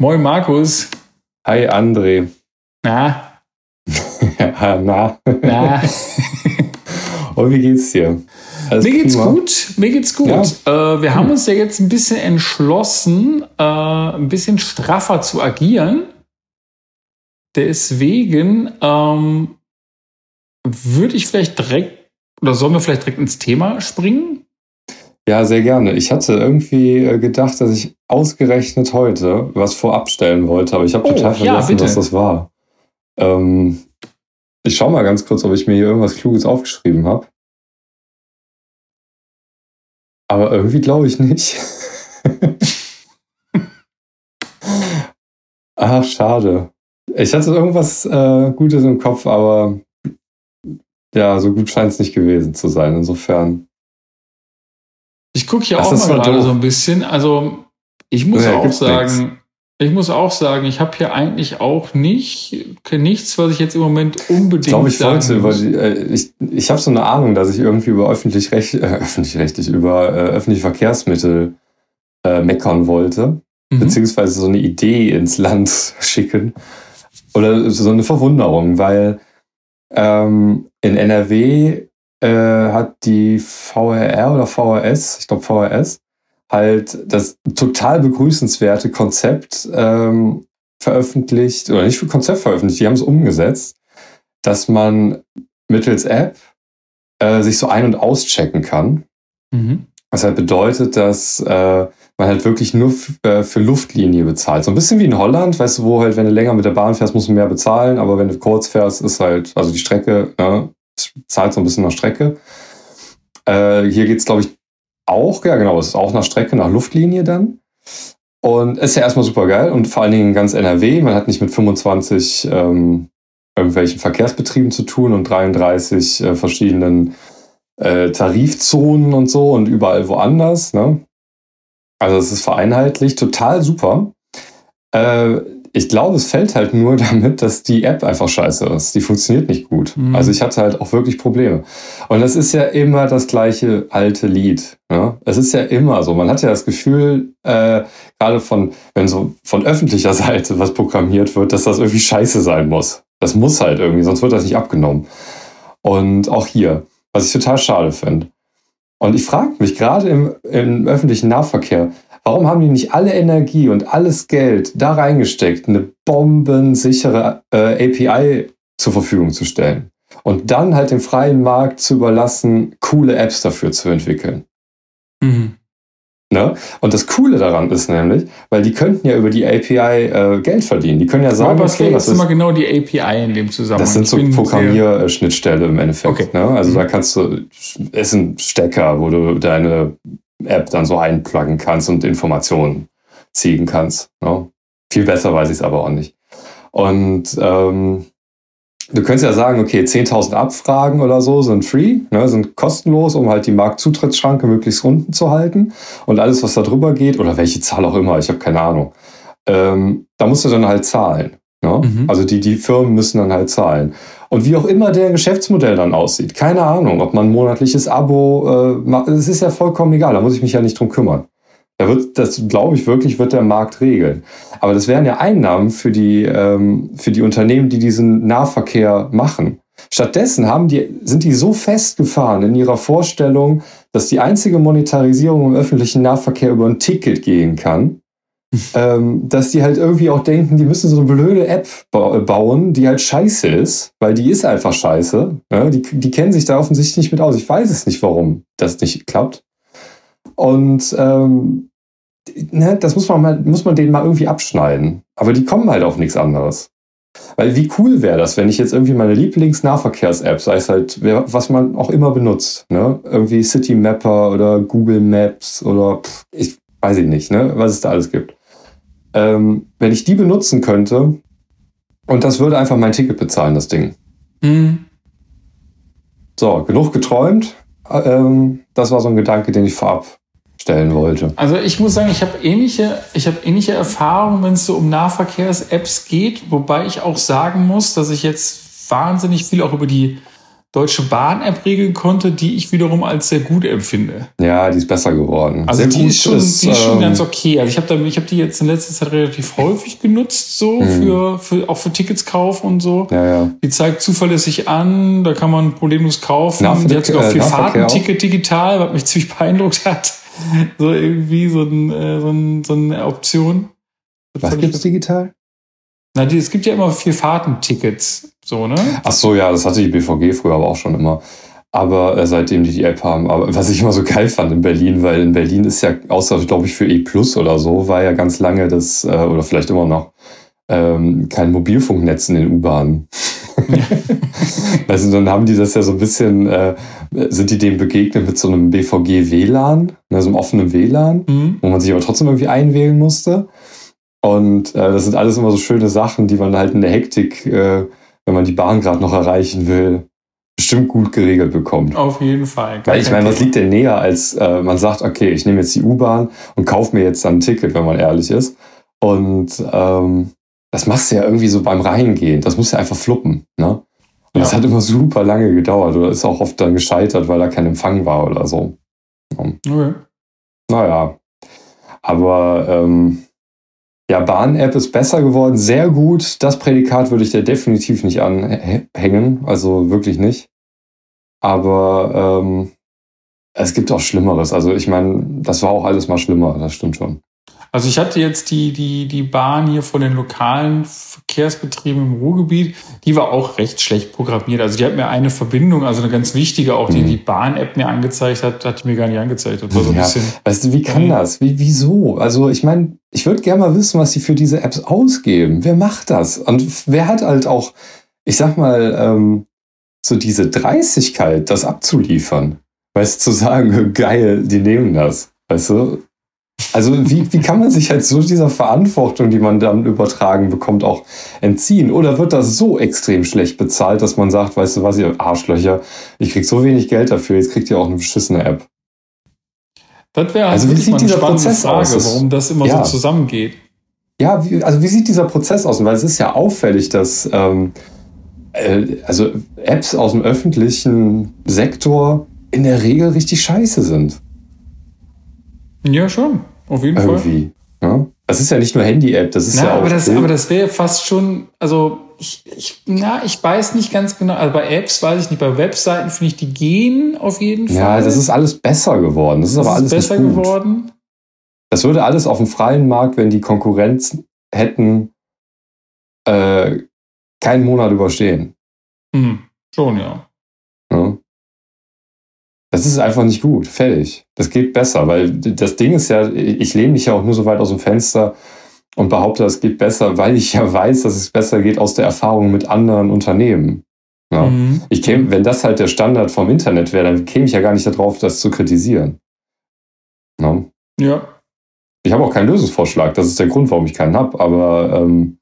Moin Markus. Hi André. Na? ja, na. Na? Und wie geht's dir? Alles mir geht's prima? gut, mir geht's gut. Ja. Äh, wir haben uns ja jetzt ein bisschen entschlossen, äh, ein bisschen straffer zu agieren. Deswegen ähm, würde ich vielleicht direkt, oder sollen wir vielleicht direkt ins Thema springen? Ja, sehr gerne. Ich hatte irgendwie äh, gedacht, dass ich ausgerechnet heute was vorab stellen wollte, aber ich habe oh, total vergessen, ja, was das war. Ähm, ich schaue mal ganz kurz, ob ich mir hier irgendwas Kluges aufgeschrieben habe. Aber irgendwie glaube ich nicht. Ach, schade. Ich hatte irgendwas äh, Gutes im Kopf, aber ja, so gut scheint es nicht gewesen zu sein. Insofern ich gucke hier Ach, auch mal gerade so ein bisschen. Also ich muss ja, auch sagen, nix. ich muss auch sagen, ich habe hier eigentlich auch nicht nichts, was ich jetzt im Moment unbedingt. Ich glaube, ich wollte, über die, äh, ich, ich habe so eine Ahnung, dass ich irgendwie über öffentlich-recht, äh, öffentlich-rechtlich, über äh, öffentliche Verkehrsmittel äh, meckern wollte, mhm. beziehungsweise so eine Idee ins Land schicken. Oder so eine Verwunderung, weil ähm, in NRW äh, hat die VRR oder VRS, ich glaube VRS, halt das total begrüßenswerte Konzept ähm, veröffentlicht, oder nicht für Konzept veröffentlicht, die haben es umgesetzt, dass man mittels App äh, sich so ein- und auschecken kann. Mhm. Was halt bedeutet, dass äh, man halt wirklich nur äh, für Luftlinie bezahlt. So ein bisschen wie in Holland, weißt du, wo halt, wenn du länger mit der Bahn fährst, musst du mehr bezahlen, aber wenn du kurz fährst, ist halt, also die Strecke, ne, zahlt so ein bisschen nach Strecke. Äh, hier geht es, glaube ich, auch, ja genau, es ist auch nach Strecke, nach Luftlinie dann. Und ist ja erstmal super geil und vor allen Dingen ganz NRW. Man hat nicht mit 25 ähm, irgendwelchen Verkehrsbetrieben zu tun und 33 äh, verschiedenen äh, Tarifzonen und so und überall woanders. Ne? Also es ist vereinheitlicht, total super. Äh, ich glaube, es fällt halt nur damit, dass die App einfach scheiße ist. Die funktioniert nicht gut. Mhm. Also ich hatte halt auch wirklich Probleme. Und das ist ja immer das gleiche alte Lied. Ne? Es ist ja immer so. Man hat ja das Gefühl, äh, gerade von, wenn so von öffentlicher Seite was programmiert wird, dass das irgendwie scheiße sein muss. Das muss halt irgendwie, sonst wird das nicht abgenommen. Und auch hier, was ich total schade finde. Und ich frage mich gerade im, im öffentlichen Nahverkehr, Warum haben die nicht alle Energie und alles Geld da reingesteckt, eine bombensichere äh, API zur Verfügung zu stellen? Und dann halt dem freien Markt zu überlassen, coole Apps dafür zu entwickeln. Mhm. Ne? Und das Coole daran ist nämlich, weil die könnten ja über die API äh, Geld verdienen. Die können ja sagen, Aber was okay, ist immer genau die API in dem Zusammenhang? Das sind so Programmierschnittstelle im Endeffekt. Okay. Ne? Also mhm. da kannst du, ist ein Stecker, wo du deine App dann so einpluggen kannst und Informationen ziehen kannst. Ne? Viel besser weiß ich es aber auch nicht. Und ähm, du könntest ja sagen, okay, 10.000 Abfragen oder so sind free, ne, sind kostenlos, um halt die Marktzutrittsschranke möglichst unten zu halten. Und alles, was da drüber geht, oder welche Zahl auch immer, ich habe keine Ahnung, ähm, da musst du dann halt zahlen. Ne? Mhm. Also die, die Firmen müssen dann halt zahlen. Und wie auch immer der Geschäftsmodell dann aussieht, keine Ahnung, ob man ein monatliches Abo äh, macht, das ist ja vollkommen egal, da muss ich mich ja nicht drum kümmern. Da wird, das glaube ich wirklich, wird der Markt regeln. Aber das wären ja Einnahmen für die, ähm, für die Unternehmen, die diesen Nahverkehr machen. Stattdessen haben die, sind die so festgefahren in ihrer Vorstellung, dass die einzige Monetarisierung im öffentlichen Nahverkehr über ein Ticket gehen kann ähm, dass die halt irgendwie auch denken, die müssen so eine blöde App ba bauen, die halt scheiße ist, weil die ist einfach scheiße. Ne? Die, die kennen sich da offensichtlich nicht mit aus. Ich weiß es nicht, warum das nicht klappt. Und ähm, ne, das muss man, mal, muss man denen mal irgendwie abschneiden. Aber die kommen halt auf nichts anderes. Weil wie cool wäre das, wenn ich jetzt irgendwie meine Lieblings-Nahverkehrs-App, sei es halt, was man auch immer benutzt, ne? Irgendwie City Mapper oder Google Maps oder pff, ich weiß ich nicht, ne? Was es da alles gibt ähm, wenn ich die benutzen könnte und das würde einfach mein Ticket bezahlen, das Ding. Mhm. So, genug geträumt. Ähm, das war so ein Gedanke, den ich vorab stellen wollte. Also ich muss sagen, ich habe ähnliche, ich habe ähnliche Erfahrungen, wenn es so um Nahverkehrs-Apps geht, wobei ich auch sagen muss, dass ich jetzt wahnsinnig viel auch über die Deutsche Bahn-App regeln konnte, die ich wiederum als sehr gut empfinde. Ja, die ist besser geworden. Also sehr die ist schon, ist, die ist schon ähm, ganz okay. Also ich habe hab die jetzt in letzter Zeit relativ häufig genutzt, so mhm. für, für auch für Tickets kaufen und so. Ja, ja. Die zeigt zuverlässig an, da kann man problemlos kaufen. Na, die hat sogar äh, für Fahrtenticket digital, was mich ziemlich beeindruckt hat. So irgendwie so, ein, äh, so, ein, so eine Option. Das was gibt's digital? Na, die, es gibt ja immer vier Fahrtentickets, so, ne? Ach so, ja, das hatte die BVG früher aber auch schon immer. Aber äh, seitdem die die App haben. Aber was ich immer so geil fand in Berlin, weil in Berlin ist ja, außer, glaube ich, für E Plus oder so, war ja ganz lange das, äh, oder vielleicht immer noch, ähm, kein Mobilfunknetz in den U-Bahnen. also dann haben die das ja so ein bisschen, äh, sind die dem begegnet mit so einem BVG-WLAN, ne, so einem offenen WLAN, mhm. wo man sich aber trotzdem irgendwie einwählen musste. Und äh, das sind alles immer so schöne Sachen, die man halt in der Hektik, äh, wenn man die Bahn gerade noch erreichen will, bestimmt gut geregelt bekommt. Auf jeden Fall. Weil ich meine, was liegt denn näher, als äh, man sagt, okay, ich nehme jetzt die U-Bahn und kaufe mir jetzt dann ein Ticket, wenn man ehrlich ist. Und ähm, das machst du ja irgendwie so beim Reingehen. Das muss ja einfach fluppen. Ne? Und ja. das hat immer super lange gedauert oder ist auch oft dann gescheitert, weil da kein Empfang war oder so. Okay. Naja. Aber ähm, ja, Bahn-App ist besser geworden, sehr gut. Das Prädikat würde ich dir definitiv nicht anhängen, also wirklich nicht. Aber ähm, es gibt auch Schlimmeres. Also ich meine, das war auch alles mal schlimmer, das stimmt schon. Also ich hatte jetzt die, die, die Bahn hier von den lokalen Verkehrsbetrieben im Ruhrgebiet, die war auch recht schlecht programmiert. Also die hat mir eine Verbindung, also eine ganz wichtige, auch die mhm. die Bahn-App mir angezeigt hat, hat die mir gar nicht angezeigt. Das war so ein ja. bisschen. Weißt du, wie kann das? Wie, wieso? Also ich meine, ich würde gerne mal wissen, was sie für diese Apps ausgeben. Wer macht das? Und wer hat halt auch, ich sag mal, ähm, so diese Dreistigkeit, das abzuliefern? Weißt du, zu sagen, geil, die nehmen das. Weißt du? Also wie, wie kann man sich halt so dieser Verantwortung, die man dann übertragen bekommt, auch entziehen? Oder wird das so extrem schlecht bezahlt, dass man sagt, weißt du was, ihr Arschlöcher, ich krieg so wenig Geld dafür, jetzt kriegt ihr auch eine beschissene App. Das wäre also wie sieht dieser Prozess Frage, aus? warum das immer ja. so zusammengeht. Ja, wie, also wie sieht dieser Prozess aus? Weil es ist ja auffällig, dass ähm, äh, also Apps aus dem öffentlichen Sektor in der Regel richtig scheiße sind. Ja, schon. Auf jeden Irgendwie. Fall. Ja? Das ist ja nicht nur Handy-App, das ist na, ja auch. Aber das, aber das wäre fast schon, also ich, ich, na, ich weiß nicht ganz genau. Also bei Apps weiß ich nicht, bei Webseiten finde ich, die gehen auf jeden Fall. Ja, das ist alles besser geworden. Das ist das aber alles ist besser geworden. Das würde alles auf dem freien Markt, wenn die Konkurrenz hätten, äh, keinen Monat überstehen. Mhm. Schon, ja. Das ist einfach nicht gut. Fertig. Das geht besser, weil das Ding ist ja, ich lehne mich ja auch nur so weit aus dem Fenster und behaupte, es geht besser, weil ich ja weiß, dass es besser geht aus der Erfahrung mit anderen Unternehmen. Ja. Mhm. Ich käme, wenn das halt der Standard vom Internet wäre, dann käme ich ja gar nicht darauf, das zu kritisieren. Ja. ja. Ich habe auch keinen Lösungsvorschlag. Das ist der Grund, warum ich keinen habe. Aber ähm,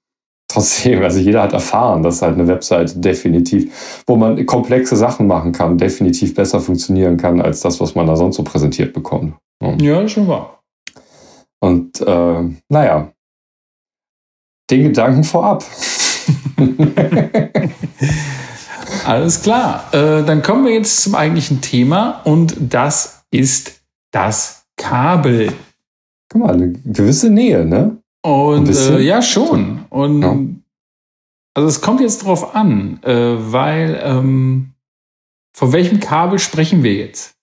trotzdem, also jeder hat erfahren, dass halt eine Website definitiv, wo man komplexe Sachen machen kann, definitiv besser funktionieren kann als das, was man da sonst so präsentiert bekommt. Ja, schon wahr. Und äh, naja, den Gedanken vorab. Alles klar. Äh, dann kommen wir jetzt zum eigentlichen Thema und das ist das Kabel. Guck mal, eine gewisse Nähe, ne? Und äh, ja, schon. Und ja. also es kommt jetzt drauf an, äh, weil ähm, von welchem Kabel sprechen wir jetzt?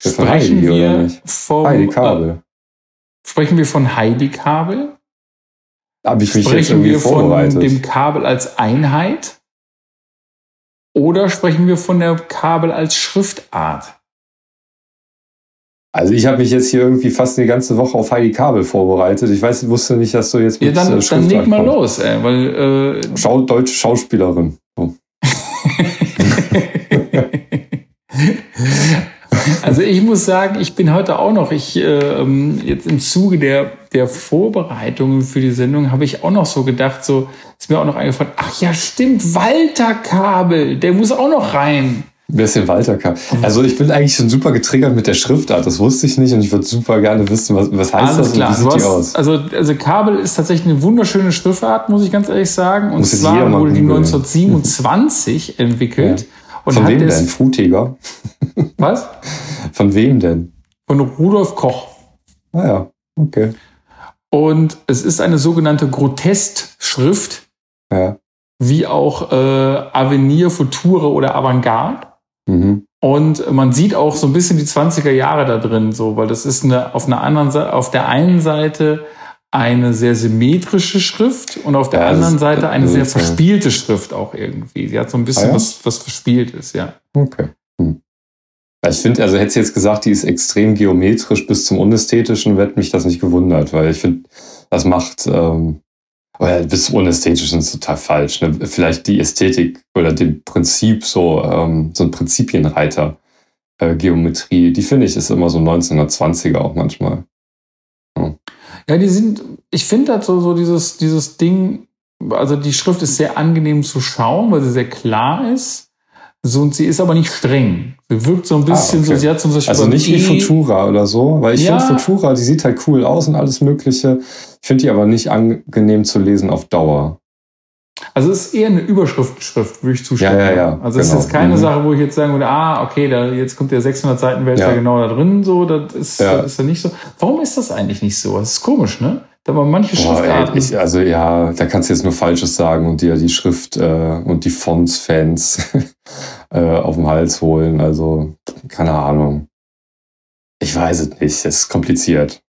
Sprechen Heidi, wir vom Heidi-Kabel. Äh, sprechen wir von Heidi-Kabel? Habe ich mich sprechen jetzt irgendwie wir vorbereitet. von dem Kabel als Einheit? Oder sprechen wir von der Kabel als Schriftart? Also ich habe mich jetzt hier irgendwie fast eine ganze Woche auf Heidi Kabel vorbereitet. Ich weiß, wusste nicht, dass du jetzt mit Ja, dann, äh, dann leg mal los, ey, weil äh Schau, deutsche Schauspielerin. Oh. also ich muss sagen, ich bin heute auch noch, ich äh, jetzt im Zuge der der Vorbereitungen für die Sendung habe ich auch noch so gedacht, so ist mir auch noch eingefallen, ach ja, stimmt, Walter Kabel, der muss auch noch rein. Wer ist denn Walter K? Also ich bin eigentlich schon super getriggert mit der Schriftart. Das wusste ich nicht und ich würde super gerne wissen, was, was heißt Alles das klar. und wie sieht hast, die aus? Also, also Kabel ist tatsächlich eine wunderschöne Schriftart, muss ich ganz ehrlich sagen. Und muss zwar wurde die 1927 entwickelt. Ja. Und Von wem denn? Frutiger? Was? Von wem denn? Von Rudolf Koch. Ah ja, okay. Und es ist eine sogenannte Grotest-Schrift. Ja. Wie auch äh, Avenir, Future oder Avantgarde. Mhm. Und man sieht auch so ein bisschen die 20er Jahre da drin, so, weil das ist eine, auf einer anderen Seite, auf der einen Seite eine sehr symmetrische Schrift und auf der ja, anderen Seite eine sehr verspielte Schrift auch irgendwie. Sie hat so ein bisschen ah, ja? was, was Verspieltes, ja. Okay. Hm. Ich finde, also hätte sie jetzt gesagt, die ist extrem geometrisch bis zum Unästhetischen, hätte mich das nicht gewundert, weil ich finde, das macht, ähm, oder bis zum Unästhetischen ist total falsch. Ne? Vielleicht die Ästhetik oder dem Prinzip so, ähm, so ein Prinzipienreiter. Äh, Geometrie, die finde ich ist immer so 1920er auch manchmal. Ja, die sind, ich finde halt so, so dieses, dieses Ding, also die Schrift ist sehr angenehm zu schauen, weil sie sehr klar ist. So, und sie ist aber nicht streng. Sie wirkt so ein bisschen ah, okay. so, sie hat zum Beispiel. Also nicht wie Futura oder so, weil ich ja. finde Futura, die sieht halt cool aus und alles Mögliche. Ich finde die aber nicht angenehm zu lesen auf Dauer. Also es ist eher eine Überschriftenschrift, würde ich zustimmen. Ja, ja, ja. Also es genau. ist jetzt keine mhm. Sache, wo ich jetzt sagen würde, ah, okay, da, jetzt kommt der 600 Seiten, wer ist ja. genau da drin, so, das ist, ja. das ist ja nicht so. Warum ist das eigentlich nicht so? Das ist komisch, ne? Da man manche Boah, Schriftarten. Ey, also ja, da kannst du jetzt nur Falsches sagen und dir die Schrift äh, und die Fonts-Fans äh, auf den Hals holen. Also, keine Ahnung. Ich weiß es nicht. Es ist kompliziert.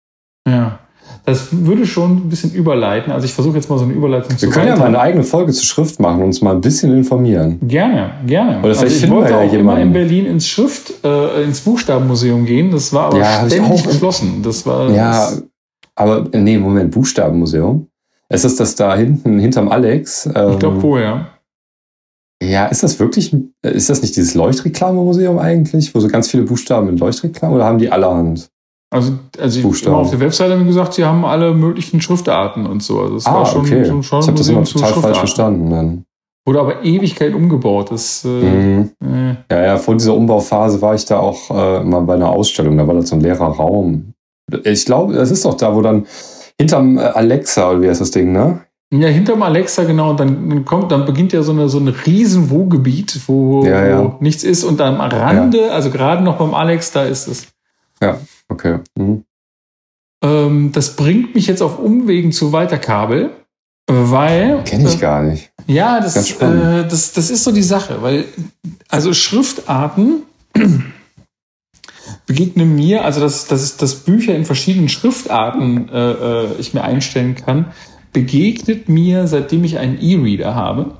Ja. Das würde schon ein bisschen überleiten. Also ich versuche jetzt mal so eine Überleitung wir zu Wir können ja mal eine eigene Folge zur Schrift machen und uns mal ein bisschen informieren. Gerne, gerne. Oder vielleicht also ich wollte ja auch jemanden. immer in Berlin ins Schrift, äh, ins Buchstabenmuseum gehen. Das war aber ja, ständig geschlossen. Das war ja, das aber nee, Moment, Buchstabenmuseum. Ist das das da hinten hinterm Alex? Ähm, ich glaube wohl, ja. Ist das wirklich, ist das nicht dieses Leuchtreklamemuseum eigentlich, wo so ganz viele Buchstaben in Leuchtreklame oder haben die allerhand? Also, also Buchstaben. auf der Webseite haben gesagt, sie haben alle möglichen Schriftarten und so. Also es ah, war schon, okay. schon, schon ich habe das immer total falsch verstanden dann. Wurde aber Ewigkeit umgebaut. Das, äh, mhm. äh. Ja, ja, vor dieser Umbauphase war ich da auch äh, mal bei einer Ausstellung. Da war das so ein leerer Raum. Ich glaube, das ist doch da, wo dann hinterm äh, Alexa, oder wie heißt das Ding, ne? Ja, hinterm Alexa, genau. Und dann kommt, dann beginnt ja so eine so ein riesen Wohngebiet, wo, ja, ja. wo nichts ist. Und am Rande, ja. also gerade noch beim Alex, da ist es. Ja. Okay. Mhm. Ähm, das bringt mich jetzt auf Umwegen zu Walter Kabel, weil. Kenne ich äh, gar nicht. Ja, das, äh, das, das ist so die Sache, weil, also Schriftarten begegnen mir, also dass, dass, dass Bücher in verschiedenen Schriftarten äh, äh, ich mir einstellen kann, begegnet mir, seitdem ich einen E-Reader habe.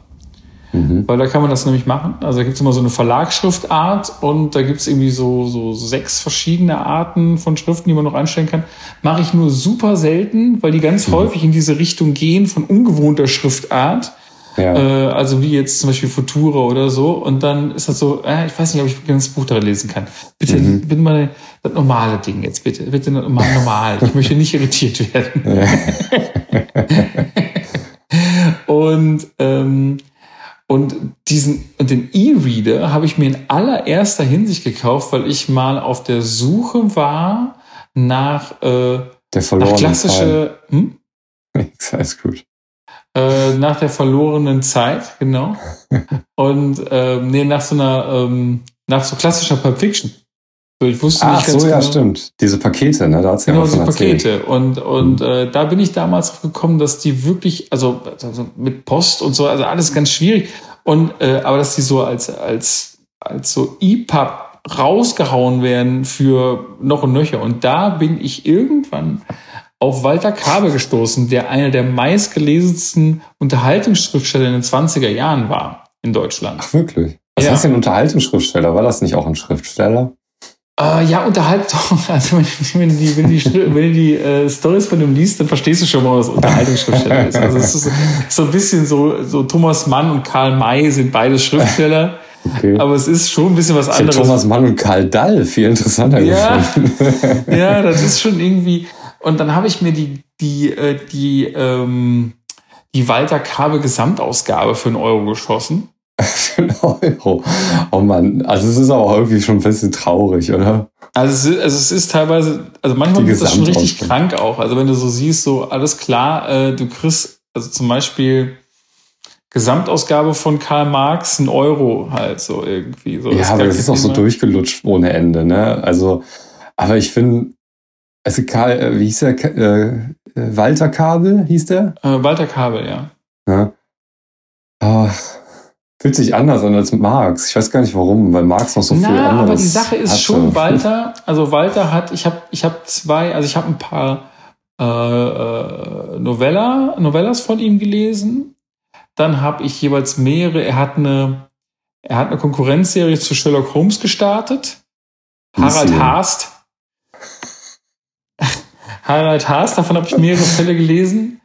Mhm. Weil da kann man das nämlich machen. Also da gibt es immer so eine Verlagsschriftart und da gibt es irgendwie so, so sechs verschiedene Arten von Schriften, die man noch einstellen kann. Mache ich nur super selten, weil die ganz mhm. häufig in diese Richtung gehen von ungewohnter Schriftart. Ja. Äh, also wie jetzt zum Beispiel Futura oder so. Und dann ist das so, äh, ich weiß nicht, ob ich das Buch da lesen kann. Bitte, mhm. bitte mal das normale Ding jetzt, bitte. Bitte mal normal. Ich möchte nicht irritiert werden. und ähm, und diesen und den E-Reader habe ich mir in allererster Hinsicht gekauft, weil ich mal auf der Suche war nach, äh, der nach klassische. Hm? Alles gut. Äh, nach der verlorenen Zeit, genau. und äh, nee, nach so einer, ähm, nach so klassischer Pulp Fiction. So, ich wusste Ach, nicht ganz so, ja, genau. stimmt. Diese Pakete, ne? Da hat's ja genau, diese Pakete. Und, und mhm. äh, da bin ich damals gekommen, dass die wirklich, also, also mit Post und so, also alles ganz schwierig. Und äh, aber dass die so als, als, als so EPUB rausgehauen werden für noch und nöcher. Und da bin ich irgendwann auf Walter Kabel gestoßen, der einer der meistgelesensten Unterhaltungsschriftsteller in den 20er Jahren war in Deutschland. Ach, wirklich? Was ja. heißt denn Unterhaltungsschriftsteller? War das nicht auch ein Schriftsteller? Uh, ja, unterhalb doch. Also wenn, du die, wenn die, wenn die äh, Stories von dem liest, dann verstehst du schon mal, was Unterhaltungsschriftsteller ist. Also es ist so, ein bisschen so, so Thomas Mann und Karl May sind beide Schriftsteller. Okay. Aber es ist schon ein bisschen was anderes. Thomas Mann und Karl Dall viel interessanter ja, ja, das ist schon irgendwie. Und dann habe ich mir die die äh, die ähm, die Walter Kabel Gesamtausgabe für einen Euro geschossen. Für einen Euro. Oh Mann, also es ist aber auch irgendwie schon ein bisschen traurig, oder? Also es ist, also es ist teilweise, also manchmal ist das schon richtig krank auch. Also wenn du so siehst, so alles klar, äh, du kriegst, also zum Beispiel, Gesamtausgabe von Karl Marx ein Euro halt so irgendwie. So, ja, aber das ist auch so durchgelutscht ohne Ende, ne? Also, aber ich finde, also Karl, äh, wie hieß der? Äh, äh, Walter Kabel hieß der? Äh, Walter Kabel, ja. ja. Oh, fühlt sich anders an als Marx. Ich weiß gar nicht warum, weil Marx noch so Na, viel anderes aber die Sache ist hatte. schon, Walter, also Walter hat, ich habe ich hab zwei, also ich habe ein paar äh, Novella, Novellas von ihm gelesen. Dann habe ich jeweils mehrere. Er hat eine, er hat eine Konkurrenzserie zu Sherlock Holmes gestartet. Harald Haast. Harald Haast, davon habe ich mehrere Fälle gelesen.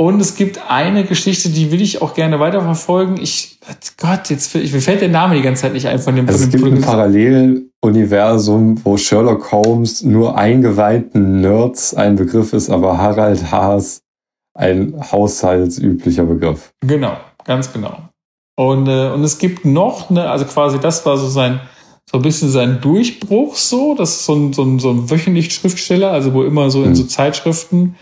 Und es gibt eine Geschichte, die will ich auch gerne weiterverfolgen. Ich, Gott, jetzt mir fällt der Name die ganze Zeit nicht ein von dem. Also es gibt ein Paralleluniversum, wo Sherlock Holmes nur eingeweihten Nerds ein Begriff ist, aber Harald Haas ein haushaltsüblicher Begriff. Genau, ganz genau. Und, äh, und es gibt noch eine, also quasi das war so sein, so ein bisschen sein Durchbruch so. Das ist so ein, so ein, so ein wöchentlich Schriftsteller, also wo immer so in so hm. Zeitschriften,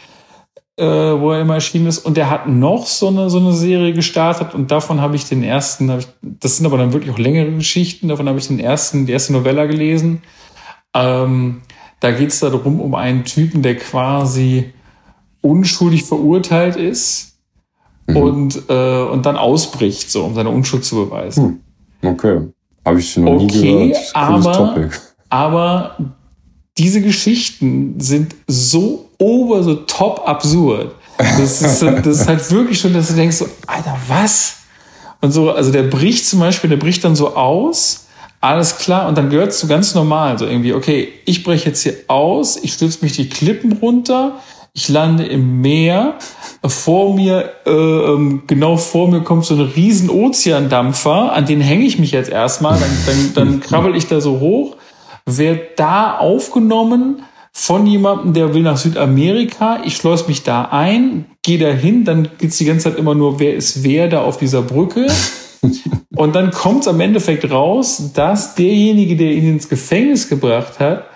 äh, wo er immer erschienen ist. Und der hat noch so eine, so eine Serie gestartet und davon habe ich den ersten, hab ich, das sind aber dann wirklich auch längere Geschichten, davon habe ich den ersten, die erste Novella gelesen. Ähm, da geht es darum, um einen Typen, der quasi unschuldig verurteilt ist mhm. und, äh, und dann ausbricht, so um seine Unschuld zu beweisen. Hm. Okay. Habe ich noch okay, nie gehört. Aber, Topic. aber diese Geschichten sind so over the top absurd. Das ist, das ist halt wirklich schon, dass du denkst so, Alter, was? Und so, also der bricht zum Beispiel, der bricht dann so aus, alles klar, und dann gehört es so ganz normal, so irgendwie, okay, ich breche jetzt hier aus, ich stürze mich die Klippen runter, ich lande im Meer, vor mir, äh, ähm, genau vor mir kommt so ein riesen Ozeandampfer, an den hänge ich mich jetzt erstmal, dann, dann, dann krabbel ich da so hoch, werde da aufgenommen von jemandem, der will nach Südamerika, ich schleus mich da ein, gehe da hin, dann geht's die ganze Zeit immer nur, wer ist wer da auf dieser Brücke. Und dann kommt's am Endeffekt raus, dass derjenige, der ihn ins Gefängnis gebracht hat,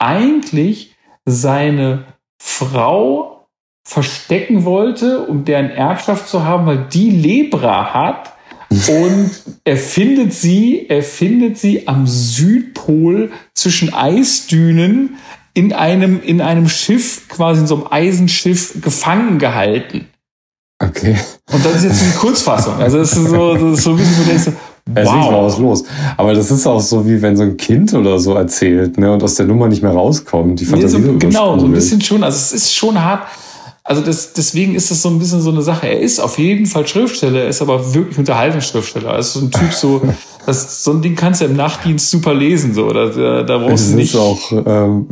eigentlich seine Frau verstecken wollte, um deren Erbschaft zu haben, weil die Lebra hat. Und er findet sie, er findet sie am Südpol zwischen Eisdünen in einem, in einem Schiff, quasi in so einem Eisenschiff gefangen gehalten. Okay. Und das ist jetzt die Kurzfassung. Also das ist so, das ist so ein bisschen, wo du denkst, Wow. Es ist mal was los. Aber das ist auch so, wie wenn so ein Kind oder so erzählt ne, und aus der Nummer nicht mehr rauskommt. Die Fantasie nee, so, Genau, so ein bisschen schon. Also es ist schon hart. Also das, deswegen ist das so ein bisschen so eine Sache. Er ist auf jeden Fall Schriftsteller, er ist aber wirklich Unterhaltungsschriftsteller. Er ist so ein Typ so, das, so ein Ding kannst du im Nachtdienst super lesen, so. Da, da, da brauchst du nicht. Ist auch, ähm,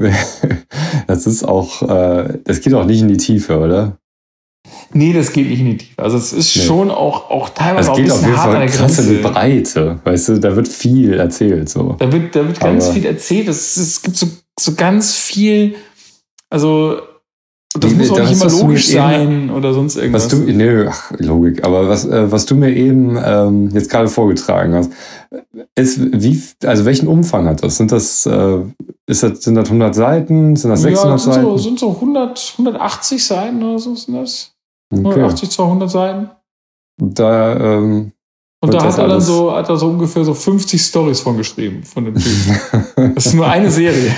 das ist auch, äh, das geht auch nicht in die Tiefe, oder? Nee, das geht nicht in die Tiefe. Also es ist nee. schon auch, auch teilweise auch ein bisschen auf hart an der Grenze. die Breite, weißt du, da wird viel erzählt. So. Da wird, da wird ganz viel erzählt. Es, es gibt so, so ganz viel, also das nee, muss auch nicht immer logisch sein eben, oder sonst irgendwas. Was du, nee, ach, Logik, aber was, äh, was du mir eben ähm, jetzt gerade vorgetragen hast, ist, wie, also welchen Umfang hat das? Sind das, äh, ist das, sind das 100 Seiten? Sind das 600 ja, sind Seiten? So, sind so 100, 180 Seiten oder so sind das. Okay. 80, 200 Seiten. Da, ähm, und da hat er dann so, hat er so ungefähr so 50 Stories von geschrieben, von dem Typen. das ist nur eine Serie.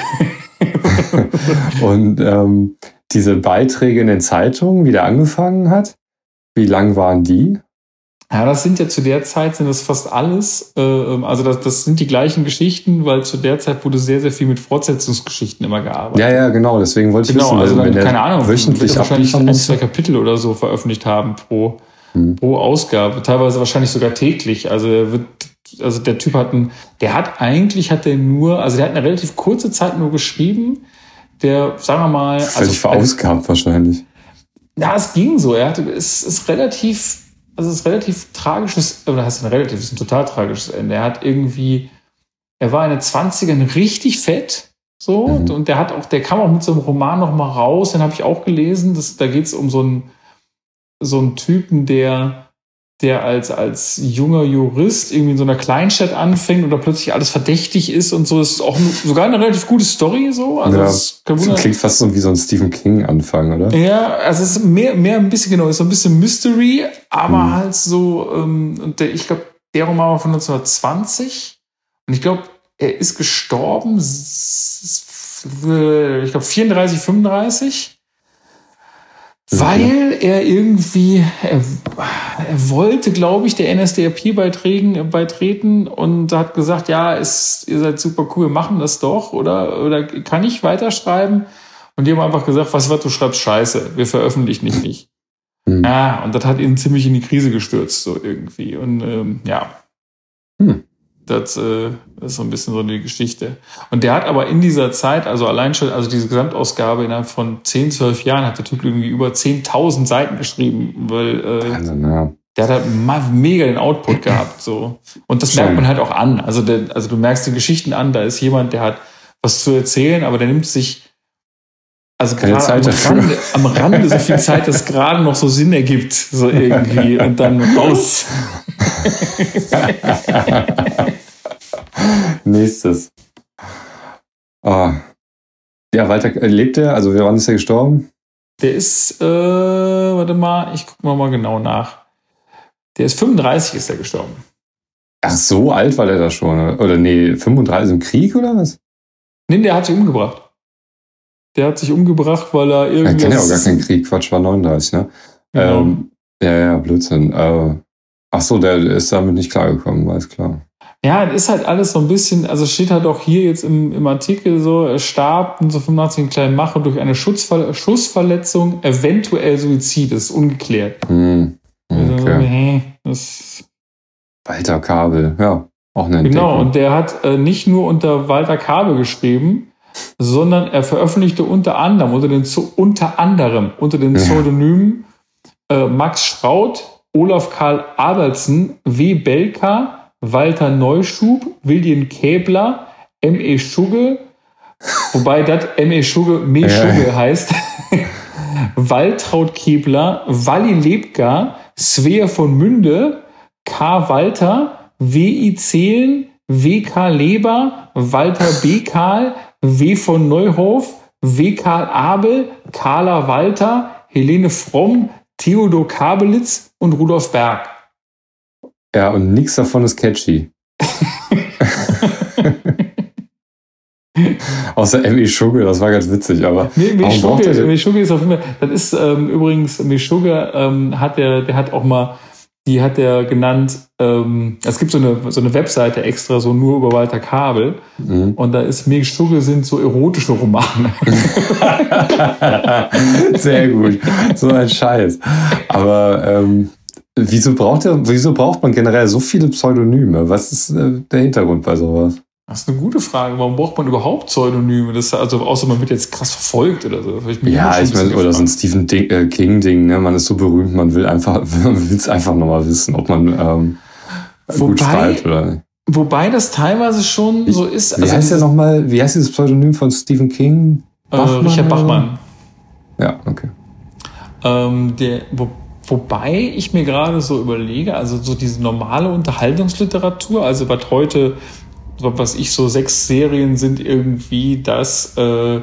und ähm, diese Beiträge in den Zeitungen, wie der angefangen hat, wie lang waren die? Ja, das sind ja zu der Zeit sind das fast alles, äh, ähm, also das, das sind die gleichen Geschichten, weil zu der Zeit wurde sehr, sehr viel mit Fortsetzungsgeschichten immer gearbeitet. Ja, ja, genau, deswegen wollte ich genau, wissen, also dann, keine Ahnung, wöchentlich wahrscheinlich ein, zwei Kapitel oder so veröffentlicht haben pro, hm. pro Ausgabe, teilweise wahrscheinlich sogar täglich. Also er wird, also der Typ hat ein, der hat eigentlich hat er nur, also der hat eine relativ kurze Zeit nur geschrieben, der, sagen wir mal, Völlig also, verausgabt wahrscheinlich. Ja, es ging so. Er hatte, es ist relativ also es ist relativ tragisches, oder heißt ein relativ, es ist ein total tragisches Ende. Er hat irgendwie, er war in den 20ern richtig fett, so, mhm. und der hat auch, der kam auch mit so einem Roman noch mal raus, den habe ich auch gelesen, das, da geht es um so einen, so einen Typen, der, der als, als junger Jurist irgendwie in so einer Kleinstadt anfängt oder plötzlich alles verdächtig ist und so. Das ist auch sogar eine relativ gute Story so. Also ja, das klingt fast so wie so ein Stephen King-Anfang, oder? Ja, also es ist mehr, mehr ein bisschen genau, ist so ein bisschen Mystery, aber hm. halt so, ähm, und der, ich glaube, der Roman war von 1920 und ich glaube, er ist gestorben, ich glaube 34, 35. Weil er irgendwie, er, er wollte, glaube ich, der NSDAP beitreten, beitreten und hat gesagt, ja, ist, ihr seid super cool, machen das doch, oder, oder kann ich weiterschreiben? Und die haben einfach gesagt, was was, du schreibst Scheiße, wir veröffentlichen dich nicht. Mhm. Ja, und das hat ihn ziemlich in die Krise gestürzt, so irgendwie. Und ähm, ja. Mhm. Das, äh, ist so ein bisschen so die Geschichte. Und der hat aber in dieser Zeit, also allein schon, also diese Gesamtausgabe innerhalb von 10, 12 Jahren, hat der Typ irgendwie über 10.000 Seiten geschrieben, weil äh, Wahnsinn, ja. der hat halt mega den Output gehabt. so Und das merkt man halt auch an. Also, der, also du merkst die Geschichten an, da ist jemand, der hat was zu erzählen, aber der nimmt sich also Keine gerade am Rande, am Rande so viel Zeit, dass gerade noch so Sinn ergibt, so irgendwie, und dann raus. Nächstes. Oh. Ja, Walter, äh, lebt er? Also, wann ist er gestorben? Der ist, äh, warte mal, ich gucke mal, mal genau nach. Der ist 35 ist er gestorben. Ach, so alt war der da schon? Oder nee, 35 im Krieg oder was? Nee, der hat sich umgebracht. Der hat sich umgebracht, weil er irgendwie. Er kennt ja auch gar keinen Krieg, Quatsch, war 39, ne? Genau. Ähm, ja, ja, Blödsinn. Äh, ach so, der ist damit nicht klargekommen, weiß klar. Ja, es ist halt alles so ein bisschen, also steht halt auch hier jetzt im, im Artikel so, er starb in so 85 in Kleinmache durch eine Schutzver Schussverletzung, eventuell Suizid, das ist ungeklärt. Hm. Okay. Also, hey, das Walter Kabel, ja, auch eine Entdeckung. Genau, und der hat äh, nicht nur unter Walter Kabel geschrieben, sondern er veröffentlichte unter anderem, unter den, unter anderem, unter den Pseudonymen äh, Max Schraut, Olaf Karl Abelsen, W. Belka, Walter Neuschub, William Käbler, M.E. Schugge, wobei das M.E. Schugge, Me Schugge heißt, Waltraud Käbler, Walli Lebka, Svea von Münde, K. Walter, W.I. Zehlen, W.K. Leber, Walter B. Karl, W. von Neuhof, W. Karl Abel, Carla Walter, Helene Fromm, Theodor Kabelitz und Rudolf Berg. Ja, und nichts davon ist catchy. Außer M.E. Schugge, das war ganz witzig, aber. M.E. Schugge ist auf jeden Fall, das ist ähm, übrigens, M.E. Schugge ähm, hat der, der hat auch mal die hat er genannt, ähm, es gibt so eine, so eine Webseite extra, so nur über Walter Kabel. Mhm. Und da ist Meg Stugge sind so erotische Romane. Sehr gut. So ein Scheiß. Aber ähm, wieso, braucht er, wieso braucht man generell so viele Pseudonyme? Was ist äh, der Hintergrund bei sowas? Das ist eine gute Frage. Warum braucht man überhaupt Pseudonyme? Das, also außer man wird jetzt krass verfolgt oder so. Ich ja, ich meine, oder so ein Stephen äh, King-Ding, ne? Man ist so berühmt, man will einfach, man will es einfach nochmal wissen, ob man ähm, wobei, gut schreibt oder nicht. Wobei das teilweise schon so ist. Wie also heißt der nochmal, wie heißt dieses Pseudonym von Stephen King? Äh, Richard Bachmann. Ja, okay. Ähm, der, wo, wobei ich mir gerade so überlege, also so diese normale Unterhaltungsliteratur, also was heute was ich so sechs Serien sind irgendwie das äh,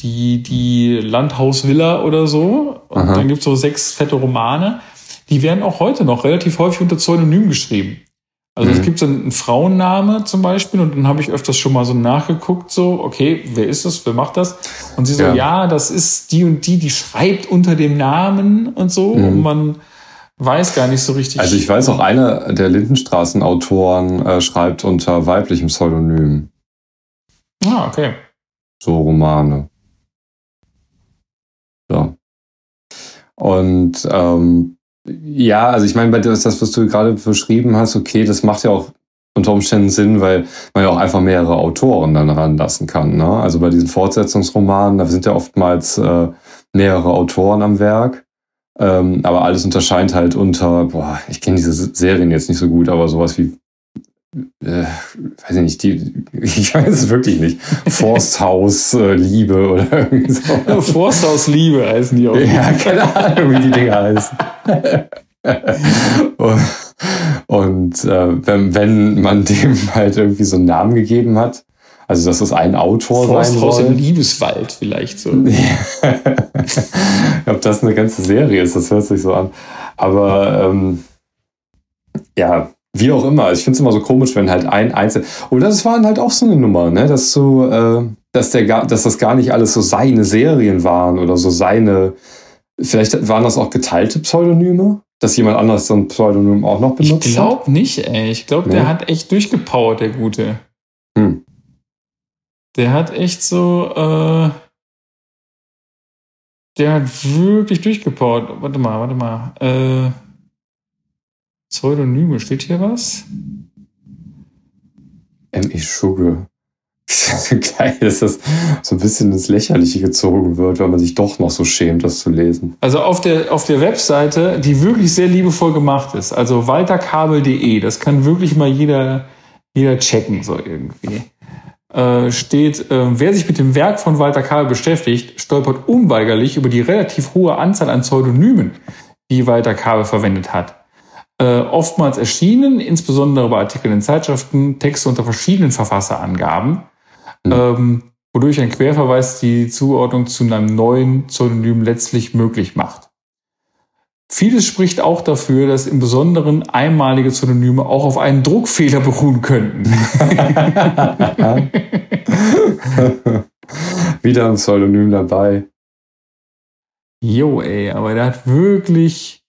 die die Landhausvilla oder so. Und Aha. dann gibt's so sechs fette Romane. Die werden auch heute noch relativ häufig unter Pseudonym geschrieben also mhm. es gibt so einen Frauenname zum Beispiel und dann habe ich öfters schon mal so nachgeguckt so okay wer ist das wer macht das und sie so ja, ja das ist die und die die schreibt unter dem Namen und so mhm. und man weiß gar nicht so richtig. Also ich weiß auch, einer der Lindenstraßen-Autoren äh, schreibt unter weiblichem Pseudonym. Ah, okay. So Romane. So. Und ähm, ja, also ich meine, bei das, was du gerade beschrieben hast, okay, das macht ja auch unter Umständen Sinn, weil man ja auch einfach mehrere Autoren dann ranlassen kann. Ne? Also bei diesen Fortsetzungsromanen, da sind ja oftmals äh, mehrere Autoren am Werk. Ähm, aber alles unterscheint halt unter, boah, ich kenne diese Serien jetzt nicht so gut, aber sowas wie, äh, weiß ich nicht, die, ich weiß es wirklich nicht, Forsthaus äh, oder irgendwie so. Forsthaus Liebe heißen die auch. Ja, keine Ahnung, wie die Dinge heißen. und äh, wenn, wenn man dem halt irgendwie so einen Namen gegeben hat, also dass das ein Autor Forst sein soll. im Liebeswald vielleicht so. Ob das eine ganze Serie ist, das hört sich so an. Aber ähm, ja, wie auch immer. Ich finde es immer so komisch, wenn halt ein Einzel. Oder das waren halt auch so eine Nummer, ne? Dass du, äh, dass der dass das gar nicht alles so seine Serien waren oder so seine. Vielleicht waren das auch geteilte Pseudonyme, dass jemand anders so ein Pseudonym auch noch benutzt. Ich glaube nicht, ey. Ich glaube, der hat echt durchgepowert, der Gute. Hm. Der hat echt so. Äh, der hat wirklich durchgepowert. Warte mal, warte mal. Äh, Pseudonyme, steht hier was? M.E. Sugar. Geil, dass das so ein bisschen ins Lächerliche gezogen wird, weil man sich doch noch so schämt, das zu lesen. Also auf der, auf der Webseite, die wirklich sehr liebevoll gemacht ist, also walterkabel.de, das kann wirklich mal jeder, jeder checken, so irgendwie. Äh, steht, äh, wer sich mit dem Werk von Walter Kabel beschäftigt, stolpert unweigerlich über die relativ hohe Anzahl an Pseudonymen, die Walter Kabel verwendet hat äh, oftmals erschienen, insbesondere bei Artikeln in Zeitschriften, Texte unter verschiedenen Verfasserangaben, mhm. ähm, wodurch ein Querverweis die Zuordnung zu einem neuen Pseudonym letztlich möglich macht. Vieles spricht auch dafür, dass im Besonderen einmalige Pseudonyme auch auf einen Druckfehler beruhen könnten. Wieder ein Pseudonym dabei. Jo, ey, aber der hat wirklich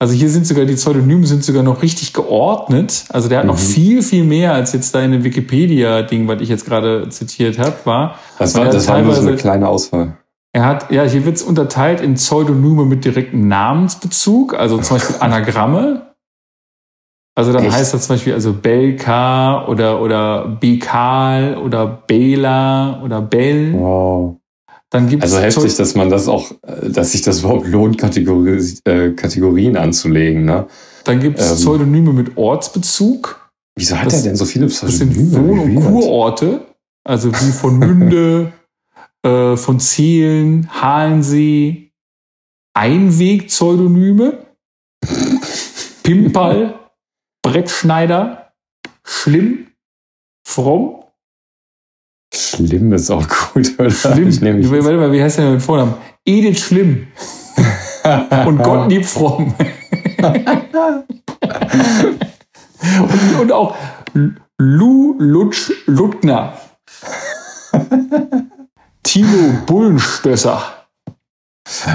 also hier sind sogar die Pseudonyme sind sogar noch richtig geordnet. Also der hat mhm. noch viel, viel mehr als jetzt da in dem Wikipedia-Ding, was ich jetzt gerade zitiert habe, war. Das war, das war nur so eine kleine Auswahl. Er hat, ja, hier wird es unterteilt in Pseudonyme mit direktem Namensbezug, also zum Beispiel Anagramme. Also dann Echt? heißt das zum Beispiel also Belka oder, oder Bekal oder Bela oder Bell. Wow. Dann gibt's also heftig, dass man das auch, äh, dass sich das überhaupt lohnt, Kategori äh, Kategorien anzulegen. Ne? Dann gibt es ähm, Pseudonyme mit Ortsbezug. Wieso hat das, er denn so viele Pseudonyme? Das sind Wohn- und Kurorte, also wie von Münde, äh, von Zielen, Halensee, Einweg-Pseudonyme, Pimpal, Brettschneider, Schlimm, Fromm, Schlimm ist auch gut, oder? Schlimm. Ich nehme Warte mal, wie heißt der mit Vornamen? Edith Schlimm. und Gottlieb Fromm. und, und, auch Lu Lutsch Luttner. Tino Bullenstösser.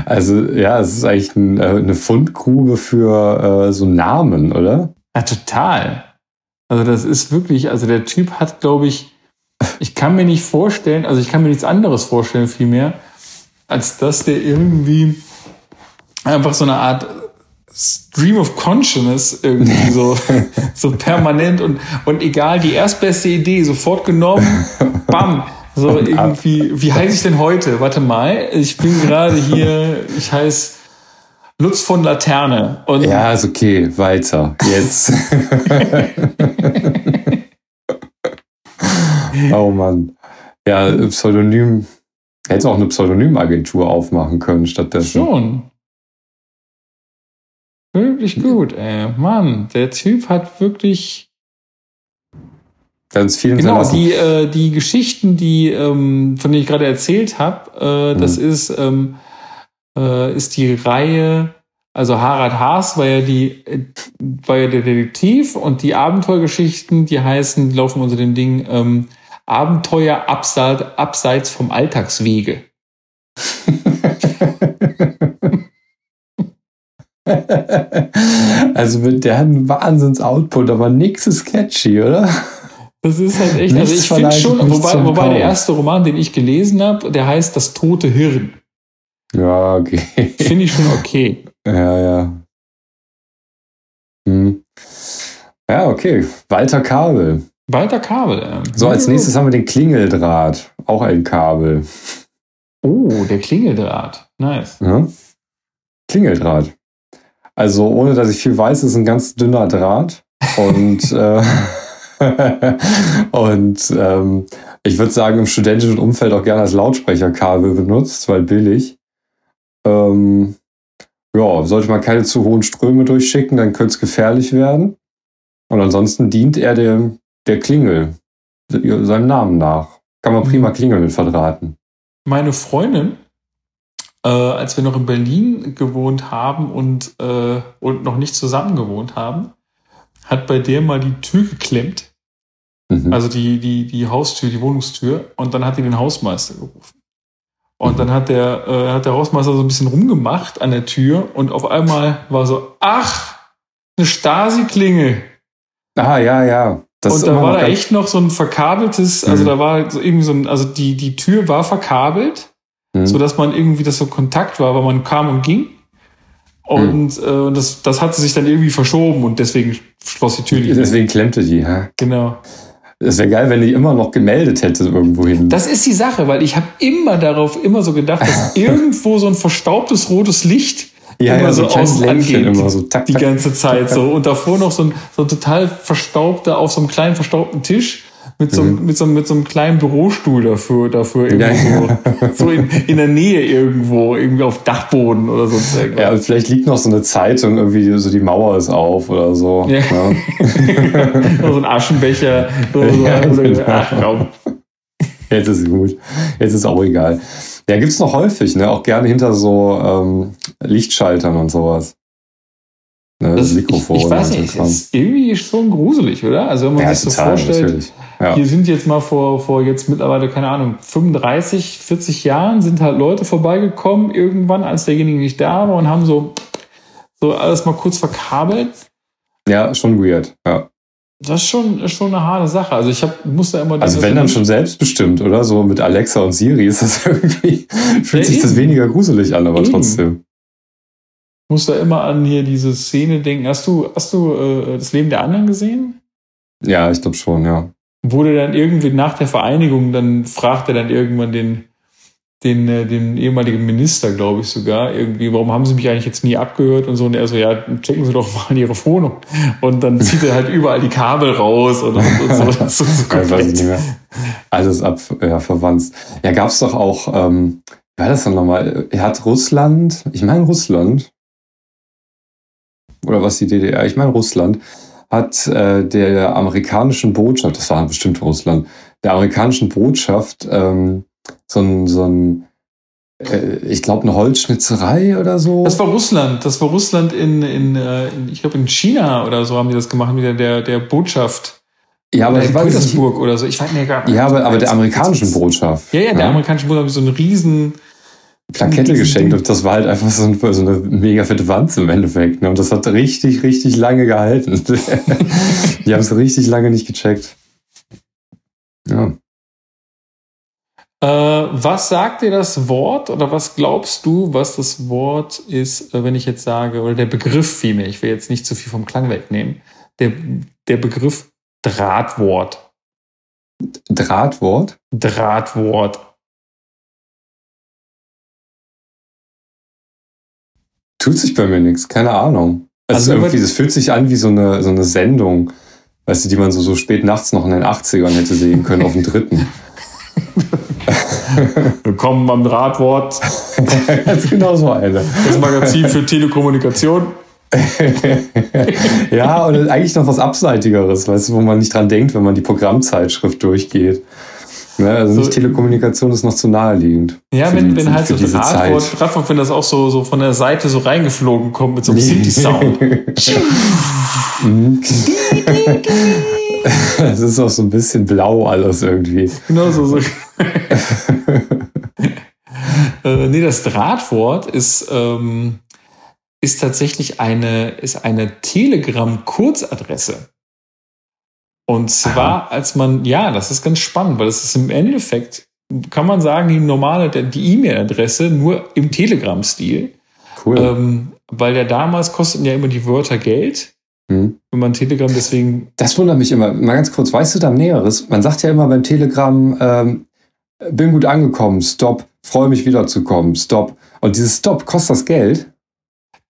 Also ja, es ist eigentlich ein, äh, eine Fundgrube für äh, so Namen, oder? Ja, total. Also das ist wirklich, also der Typ hat, glaube ich, ich kann mir nicht vorstellen, also ich kann mir nichts anderes vorstellen vielmehr, als dass der irgendwie einfach so eine Art Stream of Consciousness irgendwie so, so permanent und, und egal, die erstbeste Idee sofort genommen, bam, so irgendwie, wie heiße ich denn heute? Warte mal, ich bin gerade hier, ich heiße Lutz von Laterne. Und ja, ist okay, weiter, jetzt. oh Mann. Ja, Pseudonym. Hätte auch eine Pseudonymagentur aufmachen können stattdessen. Schon. Wirklich gut, ey. Mann, der Typ hat wirklich. Ganz vielen Genau, die, äh, die Geschichten, die, ähm, von denen ich gerade erzählt habe, äh, das mhm. ist, ähm, äh, ist die Reihe also Harald Haas war ja die war ja der Detektiv und die Abenteuergeschichten, die heißen, die laufen unter dem Ding ähm, Abenteuer abseits, vom Alltagswege. also der hat einen Wahnsinns-Output, aber nix ist catchy, oder? Das ist halt echt, also ich finde schon, wobei, wobei der erste Roman, den ich gelesen habe, der heißt Das tote Hirn. Ja, okay. Finde ich schon okay. Ja, ja. Hm. Ja, okay. Walter Kabel. Walter Kabel. Ähm. So, als nächstes haben wir den Klingeldraht. Auch ein Kabel. Oh, der Klingeldraht. Nice. Ja. Klingeldraht. Also, ohne dass ich viel weiß, ist ein ganz dünner Draht. Und, äh, und ähm, ich würde sagen, im studentischen Umfeld auch gerne als Lautsprecherkabel benutzt, weil billig. Ähm, ja, sollte man keine zu hohen Ströme durchschicken, dann könnte es gefährlich werden. Und ansonsten dient er der, der Klingel seinem Namen nach. Kann man prima mhm. Klingel mit verdrahten. Meine Freundin, äh, als wir noch in Berlin gewohnt haben und, äh, und noch nicht zusammen gewohnt haben, hat bei der mal die Tür geklemmt. Mhm. Also die, die, die Haustür, die Wohnungstür. Und dann hat die den Hausmeister gerufen. Und dann hat der, äh, hat der Hausmeister so ein bisschen rumgemacht an der Tür und auf einmal war so, ach, eine Stasi-Klingel. Ah, ja, ja. Das und da war da echt noch so ein verkabeltes, also mhm. da war so irgendwie so ein, also die, die Tür war verkabelt, mhm. so dass man irgendwie das so Kontakt war, weil man kam und ging. Und mhm. äh, das, das hatte sich dann irgendwie verschoben und deswegen schloss die Tür nicht. Deswegen klemmte die, ja. Genau. Es wäre geil, wenn die immer noch gemeldet hätte irgendwo hin. Das ist die Sache, weil ich habe immer darauf immer so gedacht, dass irgendwo so ein verstaubtes rotes Licht ja, immer ja, so, so außen angeht. Immer so tak, die ganze Zeit so. Und davor noch so ein, so ein total verstaubter, auf so einem kleinen verstaubten Tisch mit so, mhm. mit, so, mit so einem kleinen Bürostuhl dafür, dafür irgendwo, ja. so in, in der Nähe irgendwo, irgendwie auf Dachboden oder so. Ja, und vielleicht liegt noch so eine Zeitung, irgendwie so die Mauer ist auf oder so. Ja. ja. so ein Aschenbecher. Oder so. Ja, genau. Ach, komm. Jetzt ist gut. Jetzt ist auch egal. Ja, gibt's noch häufig, ne? Auch gerne hinter so ähm, Lichtschaltern und sowas. Ne? Das, Mikrofon. Ich, ich weiß nicht, ist irgendwie schon gruselig, oder? Also wenn man ja, sich so vorstellt, ja. hier sind jetzt mal vor, vor jetzt mittlerweile, keine Ahnung, 35, 40 Jahren sind halt Leute vorbeigekommen, irgendwann, als derjenige nicht da war und haben so, so alles mal kurz verkabelt. Ja, schon weird, ja. Das ist schon, ist schon eine harte Sache. Also ich hab, muss da immer. Also wenn dann schon selbstbestimmt, oder? So mit Alexa und Siri ist das irgendwie, fühlt ja, sich eben. das weniger gruselig an, aber eben. trotzdem. Ich muss da immer an hier diese Szene denken. Hast du, hast du äh, das Leben der anderen gesehen? Ja, ich glaube schon, ja. Wurde dann irgendwie nach der Vereinigung, dann fragt er dann irgendwann den, den, äh, den ehemaligen Minister, glaube ich sogar, irgendwie, warum haben sie mich eigentlich jetzt nie abgehört und so. Und er so, ja, checken Sie doch mal in Ihre Wohnung. Und dann zieht er halt überall die Kabel raus und, und, und so. Das ist so mehr. Alles ab, ja, verwandt. Ja, gab es doch auch, ähm, war das dann nochmal? Er hat Russland, ich meine Russland, oder was die DDR, ich meine Russland, hat äh, der amerikanischen Botschaft, das war bestimmt Russland, der amerikanischen Botschaft ähm, so ein, so ein äh, ich glaube, eine Holzschnitzerei oder so. Das war Russland. Das war Russland in, in, äh, in ich glaube, in China oder so haben die das gemacht mit der, der Botschaft. Ja, aber in Petersburg oder so. Ich weiß nicht gar nicht. Ja, aber, aber der amerikanischen Botschaft. Ja, ja, der ja. amerikanischen Botschaft so eine riesen Plakette geschenkt und das war halt einfach so, ein, so eine mega fette Wanze im Endeffekt. Ne? Und das hat richtig, richtig lange gehalten. die haben es richtig lange nicht gecheckt. Ja. Äh, was sagt dir das Wort oder was glaubst du, was das Wort ist, äh, wenn ich jetzt sage, oder der Begriff vielmehr, ich will jetzt nicht zu viel vom Klang wegnehmen, der, der Begriff Drahtwort. Drahtwort? Drahtwort. Tut sich bei mir nichts, keine Ahnung. Also, also irgendwie, es fühlt sich an wie so eine, so eine Sendung, weißt du, die man so, so spät nachts noch in den 80ern hätte sehen können auf dem dritten. Willkommen beim Drahtwort. das ist genau so eine. Das Magazin für Telekommunikation. ja, und eigentlich noch was Abseitigeres, weißt du, wo man nicht dran denkt, wenn man die Programmzeitschrift durchgeht. Ne, also nicht so, Telekommunikation ist noch zu naheliegend. Ja, wenn, wenn halt so Drahtwort, Drahtwort, wenn das auch so, so von der Seite so reingeflogen kommt mit so einem Synthi-Sound. Es ist auch so ein bisschen blau alles irgendwie. Genau so. so. äh, nee, das Drahtwort ist, ähm, ist tatsächlich eine, ist eine Telegram-Kurzadresse. Und zwar, Aha. als man, ja, das ist ganz spannend, weil das ist im Endeffekt, kann man sagen, die normale, die E-Mail-Adresse nur im Telegram-Stil. Cool. Ähm, weil ja damals kosteten ja immer die Wörter Geld. Hm. Wenn man Telegram deswegen. Das wundert mich immer. Mal ganz kurz, weißt du da Näheres? Man sagt ja immer beim Telegram, ähm, bin gut angekommen, stopp, freue mich wiederzukommen, stopp. Und dieses Stopp, kostet das Geld?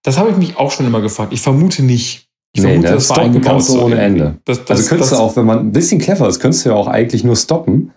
Das habe ich mich auch schon immer gefragt. Ich vermute nicht. Ich nee, vermute, ne? das war stoppen kannst du ohne Ende. Das, das, also könntest das, du auch, wenn man ein bisschen clever ist, könntest du ja auch eigentlich nur stoppen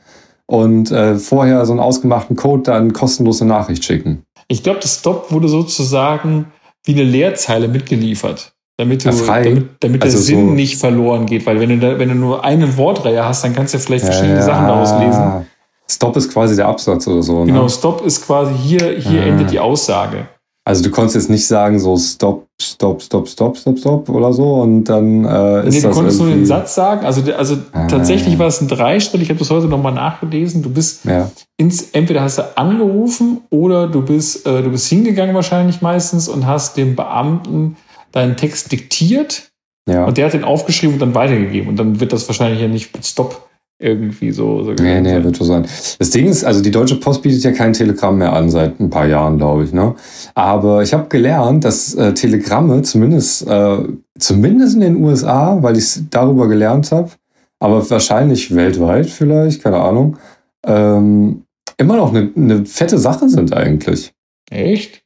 und äh, vorher so einen ausgemachten Code dann kostenlose Nachricht schicken. Ich glaube, das Stop wurde sozusagen wie eine Leerzeile mitgeliefert. Damit, du, ja, damit, damit also der Sinn so nicht verloren geht. Weil wenn du, da, wenn du nur eine Wortreihe hast, dann kannst du ja vielleicht verschiedene ja, Sachen daraus lesen. Stop ist quasi der Absatz oder so. Ne? Genau, Stop ist quasi hier, hier ah. endet die Aussage. Also du konntest jetzt nicht sagen so Stop, Stop, Stop, Stop, Stop, Stop oder so und dann äh, ist nee, du konntest nur den Satz sagen. Also, also ah. tatsächlich war es ein Dreischritt. Ich habe das heute nochmal nachgelesen. Du bist ja. ins, entweder hast du angerufen oder du bist, äh, du bist hingegangen wahrscheinlich meistens und hast dem Beamten deinen Text diktiert ja. und der hat den aufgeschrieben und dann weitergegeben. Und dann wird das wahrscheinlich ja nicht mit Stop irgendwie so. so nee, nee, wird so sein. Das Ding ist, also die Deutsche Post bietet ja kein Telegramm mehr an seit ein paar Jahren, glaube ich. Ne? Aber ich habe gelernt, dass äh, Telegramme, zumindest, äh, zumindest in den USA, weil ich es darüber gelernt habe, aber wahrscheinlich weltweit vielleicht, keine Ahnung, ähm, immer noch eine, eine fette Sache sind eigentlich. Echt?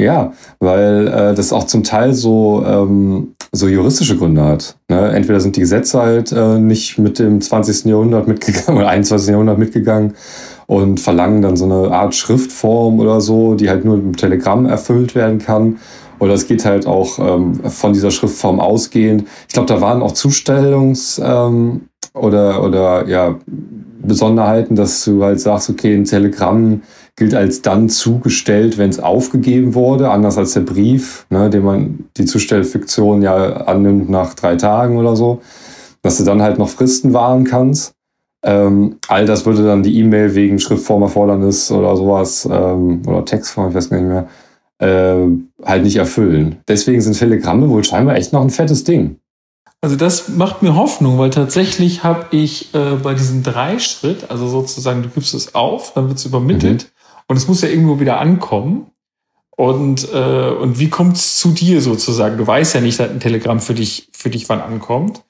Ja, weil äh, das auch zum Teil so, ähm, so juristische Gründe hat. Ne? Entweder sind die Gesetze halt äh, nicht mit dem 20. Jahrhundert mitgegangen oder 21. Jahrhundert mitgegangen und verlangen dann so eine Art Schriftform oder so, die halt nur mit dem Telegramm erfüllt werden kann. Oder es geht halt auch ähm, von dieser Schriftform ausgehend. Ich glaube, da waren auch Zustellungs- ähm, oder, oder ja, Besonderheiten, dass du halt sagst, okay, ein Telegramm gilt als dann zugestellt, wenn es aufgegeben wurde, anders als der Brief, ne, den man die Zustellfiktion ja annimmt nach drei Tagen oder so, dass du dann halt noch Fristen wahren kannst. Ähm, all das würde dann die E-Mail wegen Schriftformerfordernis oder sowas ähm, oder Textform, ich weiß gar nicht mehr, äh, halt nicht erfüllen. Deswegen sind Telegramme wohl scheinbar echt noch ein fettes Ding. Also das macht mir Hoffnung, weil tatsächlich habe ich äh, bei diesem Dreischritt, also sozusagen, du gibst es auf, dann wird es übermittelt mhm. Und es muss ja irgendwo wieder ankommen. Und, äh, und wie kommt es zu dir sozusagen? Du weißt ja nicht, dass ein Telegramm für dich, für dich wann ankommt.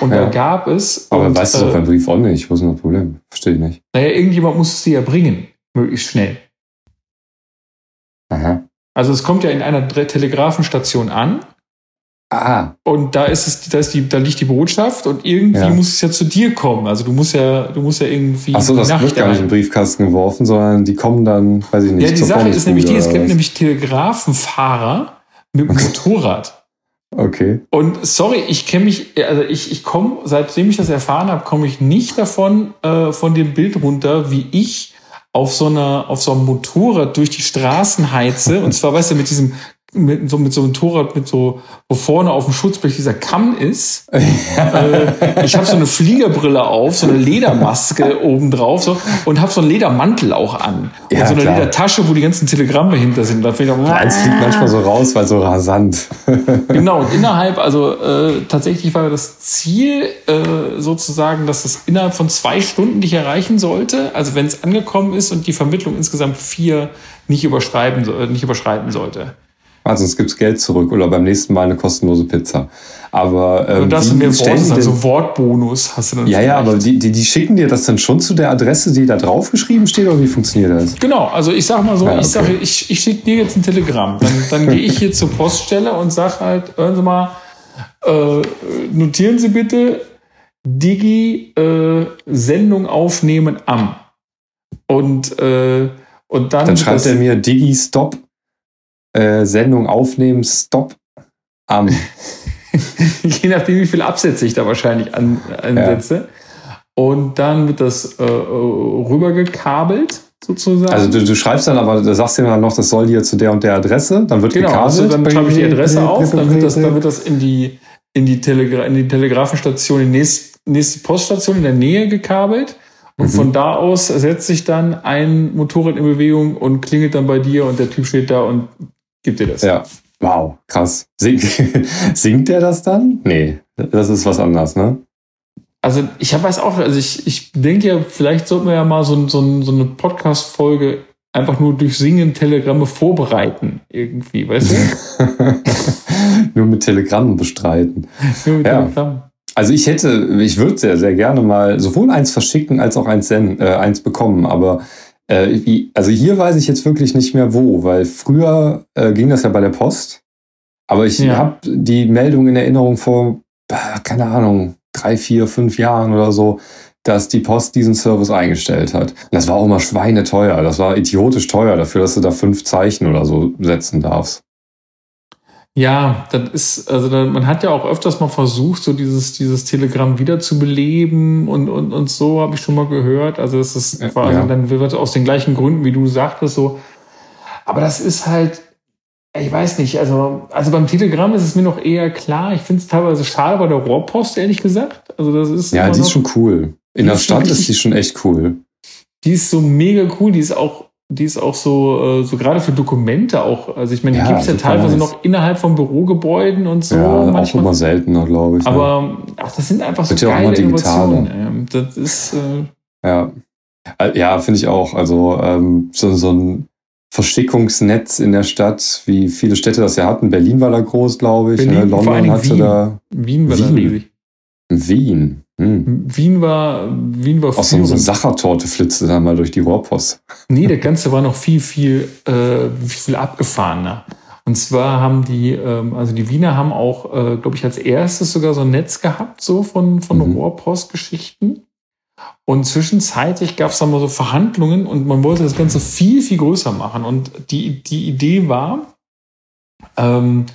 Und ja. da gab es. Aber und, weißt du doch beim Brief auch nicht. Wo ist denn das Problem? Verstehe ich nicht. Naja, irgendjemand muss es dir ja bringen. Möglichst schnell. Aha. Also es kommt ja in einer Telegrafenstation an Ah. Und da ist es, da ist die, da liegt die Botschaft und irgendwie ja. muss es ja zu dir kommen. Also du musst ja, du musst ja irgendwie. Achso, das wird gar nicht in den Briefkasten geworfen, sondern die kommen dann, weiß ich nicht. Ja, die Sache ist nämlich die, es gibt nämlich Telegrafenfahrer mit dem Motorrad. Okay. Und sorry, ich kenne mich, also ich, ich komme, seitdem ich das erfahren habe, komme ich nicht davon, äh, von dem Bild runter, wie ich auf so einer, auf so einem Motorrad durch die Straßen heize. und zwar, weißt du, mit diesem mit so, mit so einem Motorrad mit so, wo vorne auf dem Schutzblech dieser Kamm ist. äh, ich habe so eine Fliegerbrille auf, so eine Ledermaske oben drauf so, und habe so einen Ledermantel auch an. Und ja, so eine klar. Ledertasche, wo die ganzen Telegramme hinter sind. Da fliegt auch, Eins fliegt manchmal so raus, weil so rasant. genau, und innerhalb, also äh, tatsächlich war das Ziel äh, sozusagen, dass es innerhalb von zwei Stunden dich erreichen sollte. Also wenn es angekommen ist und die Vermittlung insgesamt vier nicht überschreiben, nicht überschreiten sollte. Also sonst gibt's Geld zurück oder beim nächsten Mal eine kostenlose Pizza. Aber ähm, und das sind mehr Worte, also Wortbonus hast du dann. Ja, ja, aber die, die, die schicken dir das dann schon zu der Adresse, die da draufgeschrieben steht, oder wie funktioniert das? Genau, also ich sag mal so, ja, okay. ich sage, ich, ich schicke dir jetzt ein Telegramm. Dann, dann gehe ich hier zur Poststelle und sag halt, hören Sie mal, äh, notieren Sie bitte Digi äh, Sendung aufnehmen am. Und, äh, und dann. Dann schreibt er mir Digi Stop äh, Sendung aufnehmen, Stop am. Je nachdem, wie viele Absätze ich da wahrscheinlich an, ansetze. Ja. Und dann wird das äh, rübergekabelt sozusagen. Also du, du, schreibst dann aber, du sagst dir dann noch, das soll hier zu der und der Adresse, dann wird genau, gekabelt. Also dann schreibe ich die Adresse auf, dann wird das, dann wird das in die, in die, Telegra in die Telegrafenstation, in die nächste, nächste Poststation in der Nähe gekabelt. Und mhm. von da aus setzt sich dann ein Motorrad in Bewegung und klingelt dann bei dir und der Typ steht da und Gibt dir das? Ja. Wow, krass. Sing, singt der das dann? Nee, das ist was anderes, ne? Also ich weiß auch, also ich, ich denke ja, vielleicht sollten wir ja mal so, so, so eine Podcast-Folge einfach nur durch Singen Telegramme vorbereiten, irgendwie, weißt du? nur mit Telegrammen bestreiten. Nur mit ja. Telegrammen. Also ich hätte, ich würde sehr, sehr gerne mal sowohl eins verschicken als auch eins, senden, äh, eins bekommen, aber äh, also hier weiß ich jetzt wirklich nicht mehr wo, weil früher äh, ging das ja bei der Post. Aber ich ja. habe die Meldung in Erinnerung vor, keine Ahnung, drei, vier, fünf Jahren oder so, dass die Post diesen Service eingestellt hat. Und das war auch immer schweineteuer. Das war idiotisch teuer dafür, dass du da fünf Zeichen oder so setzen darfst. Ja, das ist, also da, man hat ja auch öfters mal versucht, so dieses, dieses Telegramm wieder zu beleben und, und, und so habe ich schon mal gehört. Also es ist quasi ja. dann wird aus den gleichen Gründen, wie du sagtest, so. Aber das ist halt, ich weiß nicht, also, also beim Telegramm ist es mir noch eher klar. Ich finde es teilweise schade bei der Rohrpost, ehrlich gesagt. Also das ist. Ja, die ist schon cool. In der Stadt ist die schon echt cool. Die ist so mega cool. Die ist auch die ist auch so, äh, so gerade für Dokumente auch, also ich meine, die ja, gibt es ja teilweise nice. noch innerhalb von Bürogebäuden und so. Ja, manchmal. auch immer seltener, glaube ich. Aber ach, das sind einfach so geile Innovationen. Das ist äh ja, äh, ja, finde ich auch. Also ähm, so, so ein Verstickungsnetz in der Stadt, wie viele Städte das ja hatten. Berlin war da groß, glaube ich. Ne? Berlin, ne? London hatte Wien. da. Wien war Wien. da riesig. Wien. Hm. Wien war, Wien war Auch so eine Sachertorte flitzte dann mal durch die Rohrpost. Nee, der Ganze war noch viel, viel, äh, viel abgefahrener. Und zwar haben die, ähm, also die Wiener haben auch, äh, glaube ich, als erstes sogar so ein Netz gehabt, so von, von mhm. Rohrpostgeschichten. Und zwischenzeitlich gab es dann mal so Verhandlungen und man wollte das Ganze viel, viel größer machen. Und die, die Idee war, ähm,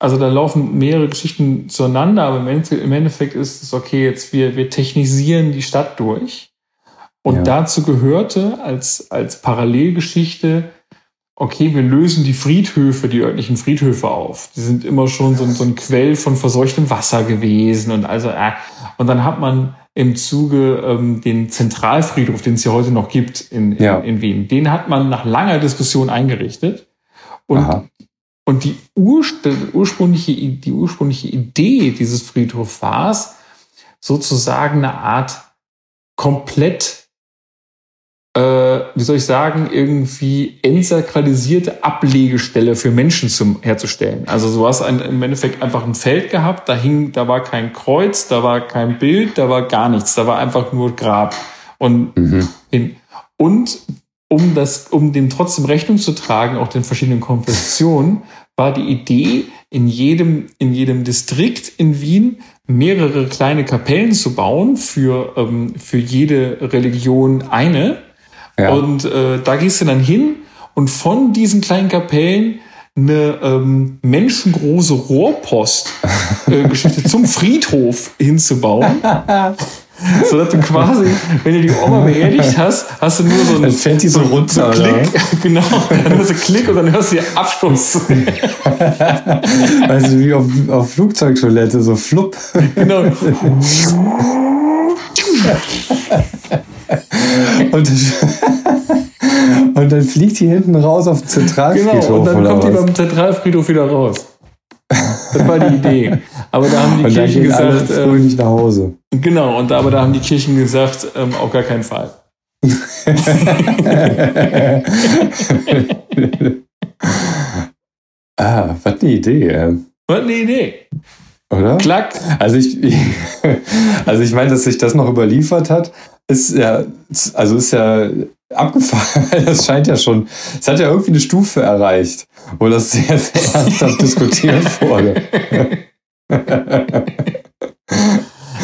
also da laufen mehrere Geschichten zueinander, aber im Endeffekt ist es okay, jetzt wir, wir technisieren die Stadt durch. Und ja. dazu gehörte als, als Parallelgeschichte, okay, wir lösen die Friedhöfe, die örtlichen Friedhöfe auf. Die sind immer schon so, so ein Quell von verseuchtem Wasser gewesen und also, äh. und dann hat man im Zuge ähm, den Zentralfriedhof, den es ja heute noch gibt in, in, ja. in Wien, den hat man nach langer Diskussion eingerichtet. Und Aha. Und die, ursprüngliche, die ursprüngliche Idee dieses Friedhofs war es, sozusagen eine Art komplett, äh, wie soll ich sagen, irgendwie entsakralisierte Ablegestelle für Menschen zum, herzustellen. Also du hast ein, im Endeffekt einfach ein Feld gehabt, da hing, da war kein Kreuz, da war kein Bild, da war gar nichts, da war einfach nur Grab. Und, mhm. in, und um das, um dem trotzdem Rechnung zu tragen, auch den verschiedenen Konfessionen, war die Idee, in jedem, in jedem Distrikt in Wien mehrere kleine Kapellen zu bauen, für, ähm, für jede Religion eine. Ja. Und äh, da gehst du dann hin und von diesen kleinen Kapellen eine ähm, menschengroße Rohrpost-Geschichte äh, zum Friedhof hinzubauen. so dass du quasi, wenn du die Oma beerdigt hast, hast du nur so ein. Dann fällt die so, so runter. So Klick, genau. Dann hörst du Klick und dann hörst du den Abschluss. weißt du, wie auf, auf Flugzeugtoilette, so flupp. Genau. und, und dann fliegt die hinten raus auf den Zentralfriedhof. Genau, und dann kommt die beim Zentralfriedhof wieder raus. Das war die Idee. Aber da haben die und Kirchen gesagt. Alle ähm, nicht nach Hause. Genau, und aber da haben die Kirchen gesagt, ähm, auf gar keinen Fall. ah, was eine Idee. Was eine Idee. Oder? Klack. Also ich, also ich meine, dass sich das noch überliefert hat, ist ja, also ist ja abgefahren. Das scheint ja schon, es hat ja irgendwie eine Stufe erreicht, wo das sehr, sehr ernsthaft diskutiert wurde.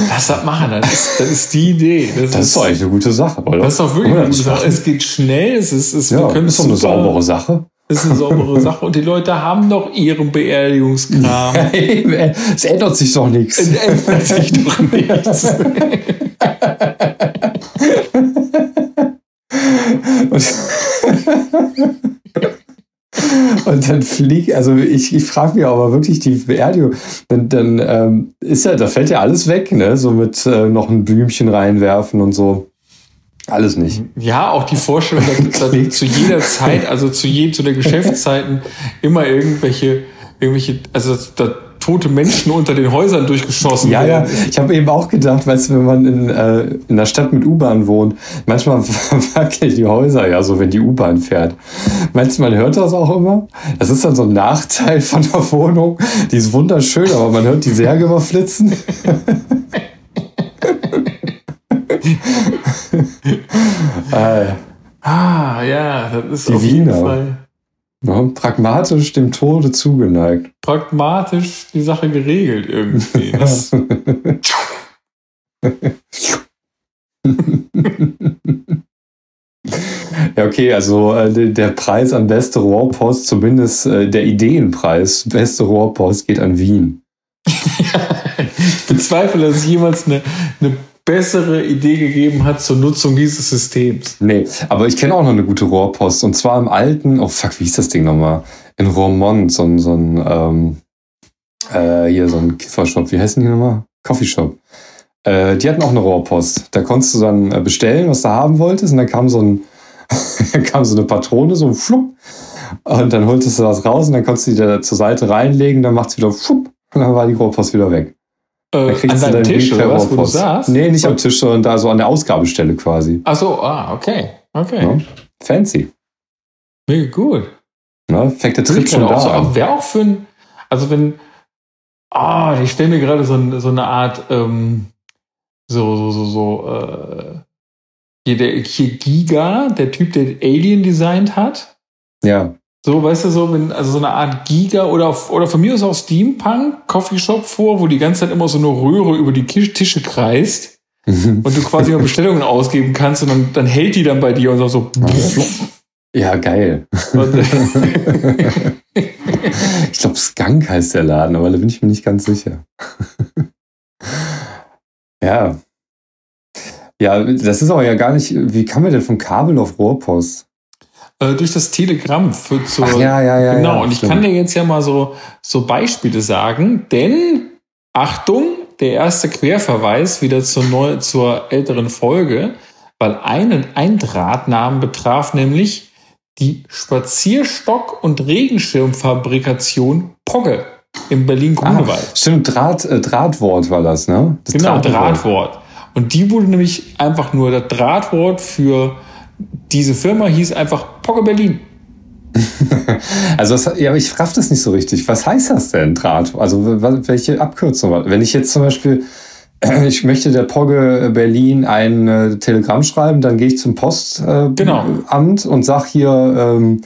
Lass das machen, das ist, das ist die Idee. Das, das ist, ist doch eigentlich eine gute Sache, oder? Das ist doch wirklich eine gute Sache. Es geht schnell, es ist, es, ja, wir können ist doch eine saubere Sache. Das ist eine saubere Sache und die Leute haben doch ihren Beerdigungskram. es ändert sich doch nichts. Es ändert sich doch nichts. Und dann fliegt, also ich, ich frage mich aber wirklich die Beerdigung, dann, dann ähm, ist ja, da fällt ja alles weg, ne? So mit äh, noch ein Blümchen reinwerfen und so. Alles nicht. Ja, auch die Vorstellung, dass, dass zu jeder Zeit, also zu je, zu der Geschäftszeiten immer irgendwelche, irgendwelche, also da tote Menschen unter den Häusern durchgeschossen ja, werden. Ja, ich habe eben auch gedacht, weißt du, wenn man in, äh, in der Stadt mit U-Bahn wohnt, manchmal wackeln die Häuser ja so, wenn die U-Bahn fährt. Meinst du, man hört das auch immer? Das ist dann so ein Nachteil von der Wohnung. Die ist wunderschön, aber man hört die Särge immer flitzen. ah, ja, das ist die auf jeden Wiener. Fall. Ja, pragmatisch dem Tode zugeneigt. Pragmatisch die Sache geregelt irgendwie. Das Ja, okay, also äh, der Preis an beste Rohrpost, zumindest äh, der Ideenpreis, beste Rohrpost geht an Wien. ich bezweifle, dass es jemals eine, eine bessere Idee gegeben hat zur Nutzung dieses Systems. Nee, aber ich kenne auch noch eine gute Rohrpost. Und zwar im alten, oh fuck, wie hieß das Ding nochmal? In Roermond, so ein, so ein ähm, äh, hier so ein Kiffershop. Wie heißen die nochmal? Coffeeshop. Äh, die hatten auch eine Rohrpost. Da konntest du dann äh, bestellen, was du haben wolltest. Und dann kam so, ein, kam so eine Patrone, so ein Flupp. Und dann holtest du das raus und dann konntest du die da zur Seite reinlegen. Dann macht es wieder Flupp. Und dann war die Rohrpost wieder weg. Äh, an deinem Tisch oder was, wo du saßt? Nee, nicht am Tisch, sondern da so an der Ausgabestelle quasi. Ach so, ah, okay. Okay. Ja, fancy. Mega gut. Na, fängt der Trip schon da so, Wäre auch für ein, also wenn, ah, oh, ich stelle mir gerade so, so, eine Art, ähm, so, so, so, so, äh, hier, der, hier Giga, der Typ, der Alien designt hat. Ja. So, weißt du, so, wenn, also so eine Art Giga oder, oder von mir aus auch Steampunk Coffeeshop vor, wo die ganze Zeit immer so eine Röhre über die Tische kreist mhm. und du quasi mal Bestellungen ausgeben kannst und dann, dann hält die dann bei dir und sagt so. Ja, geil. ich glaube, Skunk heißt der Laden, aber da bin ich mir nicht ganz sicher. ja. Ja, das ist aber ja gar nicht. Wie kann man denn vom Kabel auf Rohrpost? Äh, durch das Telegramm für zur. Ach, ja, ja, ja. Genau. Ja, und ich stimmt. kann dir jetzt ja mal so, so Beispiele sagen, denn Achtung, der erste Querverweis wieder zur, neu, zur älteren Folge, weil einen ein Drahtnamen betraf nämlich die Spazierstock- und Regenschirmfabrikation Pogge im Berlin-Grunewald. Ah, stimmt, Draht, äh, Drahtwort war das, ne? Das genau, Drahtwort. Drahtwort. Und die wurde nämlich einfach nur das Drahtwort für diese Firma hieß einfach Pogge Berlin. also, das, ja, ich raff das nicht so richtig. Was heißt das denn, Draht? Also, welche Abkürzung? Wenn ich jetzt zum Beispiel, ich möchte der Pogge Berlin ein äh, Telegramm schreiben, dann gehe ich zum Postamt äh, genau. und sag hier, ähm,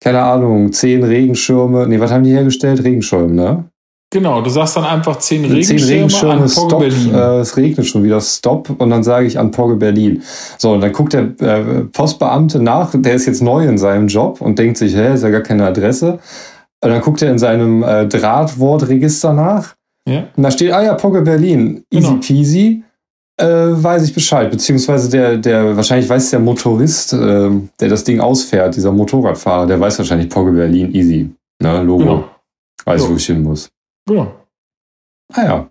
keine Ahnung, zehn Regenschirme. Nee, was haben die hergestellt? Regenschirme, ne? Genau, du sagst dann einfach zehn Regenschirme, zehn Regenschirme an Pogge Berlin. Äh, es regnet schon wieder, Stop. Und dann sage ich an Pogge Berlin. So, und dann guckt der äh, Postbeamte nach, der ist jetzt neu in seinem Job und denkt sich, hä, ist ja gar keine Adresse. Und dann guckt er in seinem äh, Drahtwortregister nach. Ja. Und da steht, ah ja, Pogge Berlin, easy genau. peasy. Äh, weiß ich Bescheid. Beziehungsweise der, der, wahrscheinlich weiß der Motorist, äh, der das Ding ausfährt, dieser Motorradfahrer, der weiß wahrscheinlich Pogge Berlin, easy. Ne, Logo. Genau. Weiß, so. wo ich hin muss. Ja. Ah ja.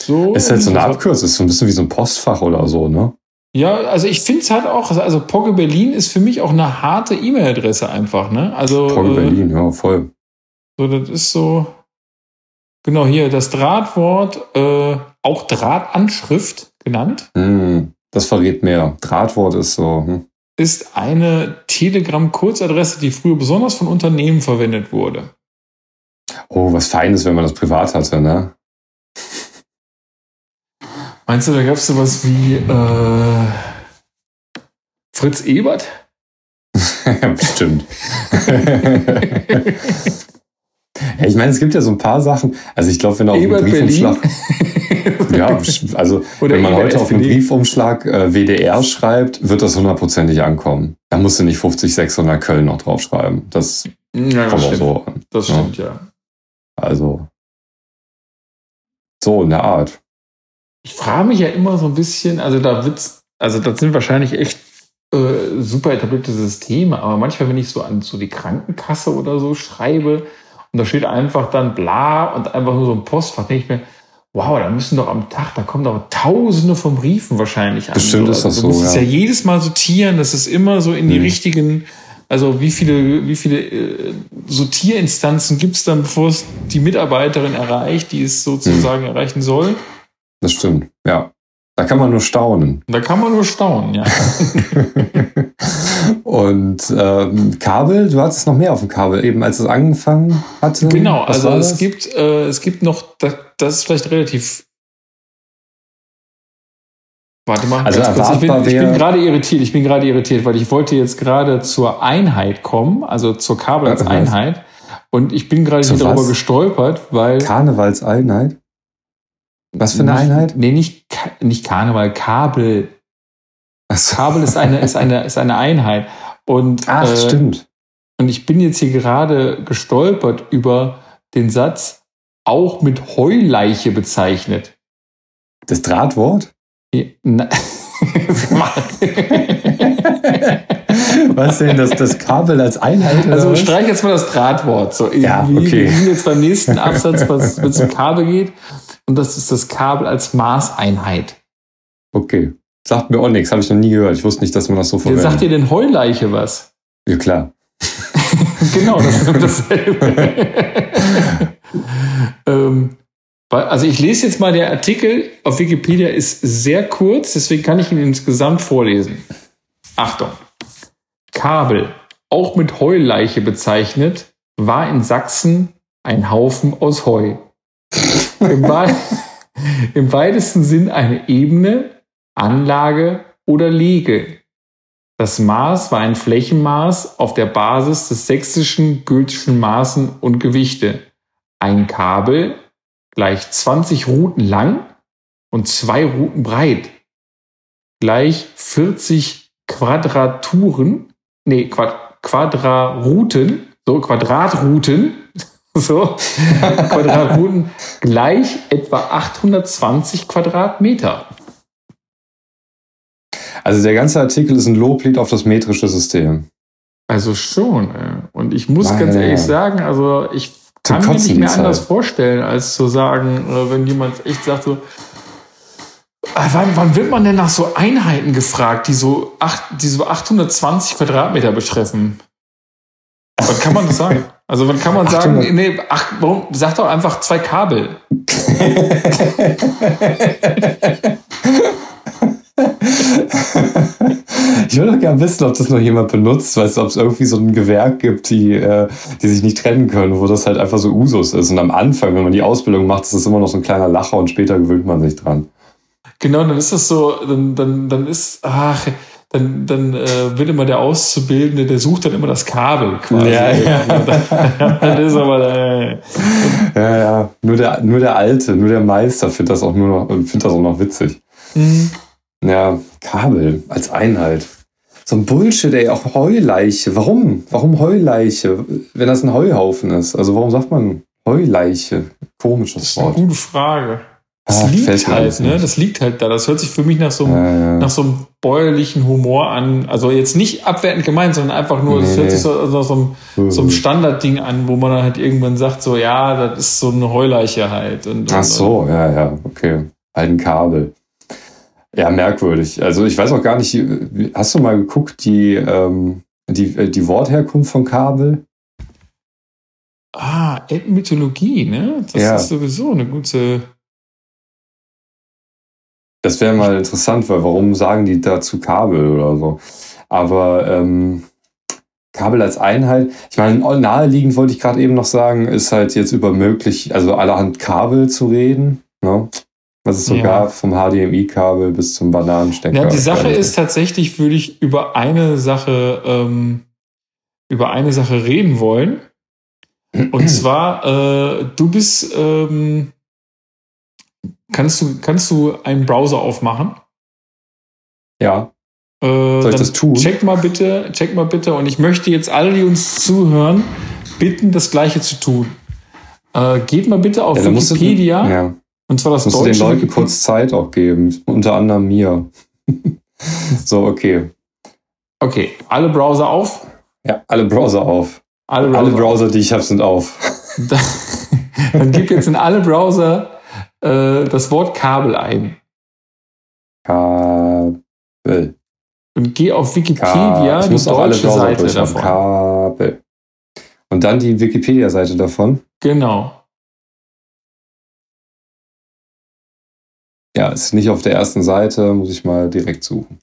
So, ist halt so eine Abkürzung, ist so ein bisschen wie so ein Postfach oder so, ne? Ja, also ich finde es halt auch, also Pogge Berlin ist für mich auch eine harte E-Mail-Adresse einfach, ne? Also. Pogge äh, Berlin, ja, voll. So, das ist so. Genau, hier das Drahtwort, äh, auch Drahtanschrift genannt. Mm, das verrät mehr. Drahtwort ist so. Hm. Ist eine Telegram-Kurzadresse, die früher besonders von Unternehmen verwendet wurde. Oh, was Feines, wenn man das privat hatte, ne? Meinst du, da gab es sowas wie äh, Fritz Ebert? Bestimmt. ja, ich meine, es gibt ja so ein paar Sachen. Also ich glaube, wenn auf einem Briefumschlag. ja, also Oder wenn man Ebert heute auf einem Briefumschlag äh, WDR schreibt, wird das hundertprozentig ankommen. Da musst du nicht 50, 600 Köln noch draufschreiben. Das ja, kommt auch so an. Das stimmt, ja. Also so in der Art. Ich frage mich ja immer so ein bisschen, also da wird's, also das sind wahrscheinlich echt äh, super etablierte Systeme, aber manchmal, wenn ich so an so die Krankenkasse oder so schreibe und da steht einfach dann bla und einfach nur so ein Postfach, denke ich mir, wow, da müssen doch am Tag, da kommen doch tausende von Briefen wahrscheinlich an. Bestimmt ist das so. Du musst ja. es ja jedes Mal sortieren, dass es immer so in die hm. richtigen also wie viele, wie viele äh, Sortierinstanzen gibt es dann, bevor es die Mitarbeiterin erreicht, die es sozusagen hm. erreichen soll? Das stimmt, ja. Da kann man nur staunen. Da kann man nur staunen, ja. Und ähm, Kabel, du hattest noch mehr auf dem Kabel, eben als es angefangen hatte. Genau, also es gibt, äh, es gibt noch, das, das ist vielleicht relativ Warte mal, also kurz, ich bin, bin gerade irritiert, ich bin gerade irritiert, weil ich wollte jetzt gerade zur Einheit kommen, also zur Kabel als Einheit. Und ich bin gerade hier darüber gestolpert, weil. Karnevalseinheit? Was für eine nicht, Einheit? Nee, nicht, nicht Karneval, Kabel. So. Kabel ist eine, ist, eine, ist eine Einheit. Und, Ach, äh, stimmt. Und ich bin jetzt hier gerade gestolpert über den Satz, auch mit Heuleiche bezeichnet. Das Drahtwort? Ja, was denn, das, das Kabel als Einheit? Also streich jetzt mal das Drahtwort. So ja, okay. Wir sind jetzt beim nächsten Absatz, was mit zum Kabel geht. Und das ist das Kabel als Maßeinheit. Okay. Sagt mir auch nichts, habe ich noch nie gehört. Ich wusste nicht, dass man das so verwendet. Sagt dir denn Heuleiche was? Ja, klar. genau, das ist dasselbe. ähm, also ich lese jetzt mal, der Artikel auf Wikipedia ist sehr kurz, deswegen kann ich ihn insgesamt vorlesen. Achtung. Kabel, auch mit Heuleiche bezeichnet, war in Sachsen ein Haufen aus Heu. Im, Im weitesten Sinn eine Ebene, Anlage oder Lege. Das Maß war ein Flächenmaß auf der Basis des sächsischen gültischen Maßen und Gewichte. Ein Kabel gleich 20 Routen lang und zwei Routen breit. Gleich 40 Quadraturen, nee, Quad, Quadrarouten, so Quadratrouten, so Quadratrouten gleich etwa 820 Quadratmeter. Also der ganze Artikel ist ein Loblied auf das metrische System. Also schon. Und ich muss Meine ganz ehrlich sagen, also ich kann mir nicht mehr anders vorstellen, als zu sagen, äh, wenn jemand echt sagt so, ah, Wann, wann, wird man denn nach so Einheiten gefragt, die so, acht, die so 820 Quadratmeter betreffen? Wann kann man das sagen? Also wann kann man sagen, nee, ach, warum, sag doch einfach zwei Kabel. ich würde gerne wissen, ob das noch jemand benutzt, weißt du, ob es irgendwie so ein Gewerk gibt, die, äh, die sich nicht trennen können, wo das halt einfach so Usus ist. Und am Anfang, wenn man die Ausbildung macht, ist das immer noch so ein kleiner Lacher und später gewöhnt man sich dran. Genau, dann ist das so, dann, dann, dann ist, ach, dann, dann äh, wird immer der Auszubildende, der sucht dann immer das Kabel quasi. Ja, ja. das ist aber, äh, ja, ja. Nur der, nur der Alte, nur der Meister findet das auch nur noch, findet das auch noch witzig. Mhm. Ja, Kabel als Einheit. So ein Bullshit, ey, auch Heuleiche. Warum? Warum Heuleiche, wenn das ein Heuhaufen ist? Also warum sagt man Heuleiche? Komisches Wort. Das ist eine gute Frage. Das ah, liegt halt, ne? Das liegt halt da. Das hört sich für mich nach so einem, ja, ja. nach so einem bäuerlichen Humor an. Also jetzt nicht abwertend gemeint, sondern einfach nur, nee. hört sich so nach so einem, so einem Standardding an, wo man dann halt irgendwann sagt, so, ja, das ist so eine Heuleiche halt. Und, Ach so, und, ja, ja, okay. Halt ein Kabel. Ja, merkwürdig. Also ich weiß auch gar nicht, hast du mal geguckt, die, ähm, die, äh, die Wortherkunft von Kabel? Ah, Ethnologie, ne? Das ja. ist sowieso eine gute. Das wäre mal interessant, weil warum sagen die dazu Kabel oder so? Aber ähm, Kabel als Einheit, ich meine, naheliegend wollte ich gerade eben noch sagen, ist halt jetzt über möglich, also allerhand Kabel zu reden. Ne? Was es so ja. gab, vom HDMI-Kabel bis zum Bananenstecker. Ja, die Sache ist tatsächlich, würde ich über eine Sache, ähm, über eine Sache reden wollen. Und zwar, äh, du bist, ähm, kannst du, kannst du einen Browser aufmachen? Ja. Äh, Soll ich das tun? Check mal bitte, check mal bitte. Und ich möchte jetzt alle, die uns zuhören, bitten, das Gleiche zu tun. Äh, geht mal bitte auf ja, Wikipedia. Du, ja. Und zwar das Musst deutsche. du den Leuten kurz Zeit auch geben, unter anderem mir. so, okay. Okay, alle Browser auf? Ja, alle Browser auf. Alle Browser, alle Browser die ich habe, sind auf. Dann gib jetzt in alle Browser äh, das Wort Kabel ein. Kabel. Und geh auf Wikipedia, Ka die deutsche Seite davon. Kabel. Und dann die Wikipedia-Seite davon. Genau. Ja, ist nicht auf der ersten Seite, muss ich mal direkt suchen.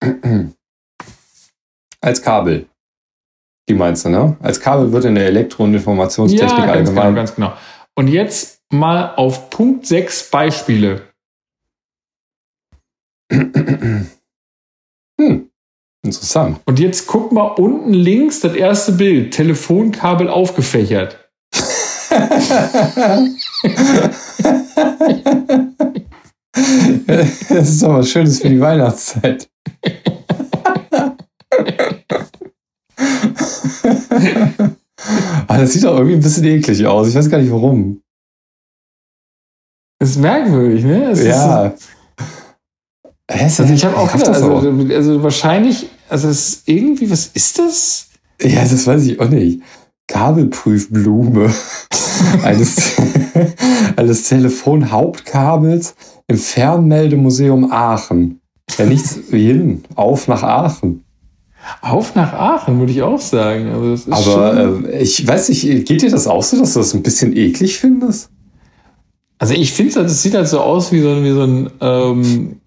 Als Kabel. Die meinst du, ne? Als Kabel wird in der Elektro- und Informationstechnik ja, ganz allgemein. Genau, ganz genau. Und jetzt mal auf Punkt 6 Beispiele. Hm, interessant. Und jetzt guck mal unten links das erste Bild. Telefonkabel aufgefächert. das ist doch was Schönes für die Weihnachtszeit. Aber das sieht doch irgendwie ein bisschen eklig aus. Ich weiß gar nicht warum. Das ist merkwürdig, ne? Das ja. also ich habe auch gedacht, also, also, wahrscheinlich, also es ist irgendwie, was ist das? Ja, das weiß ich auch nicht. Kabelprüfblume eines, eines Telefonhauptkabels im Fernmeldemuseum Aachen. Ja, nichts wie hin. Auf nach Aachen. Auf nach Aachen, würde ich auch sagen. Also Aber äh, ich weiß nicht, geht dir das auch so, dass du das ein bisschen eklig findest? Also ich finde es, halt, es sieht halt so aus wie so, wie so ein ähm,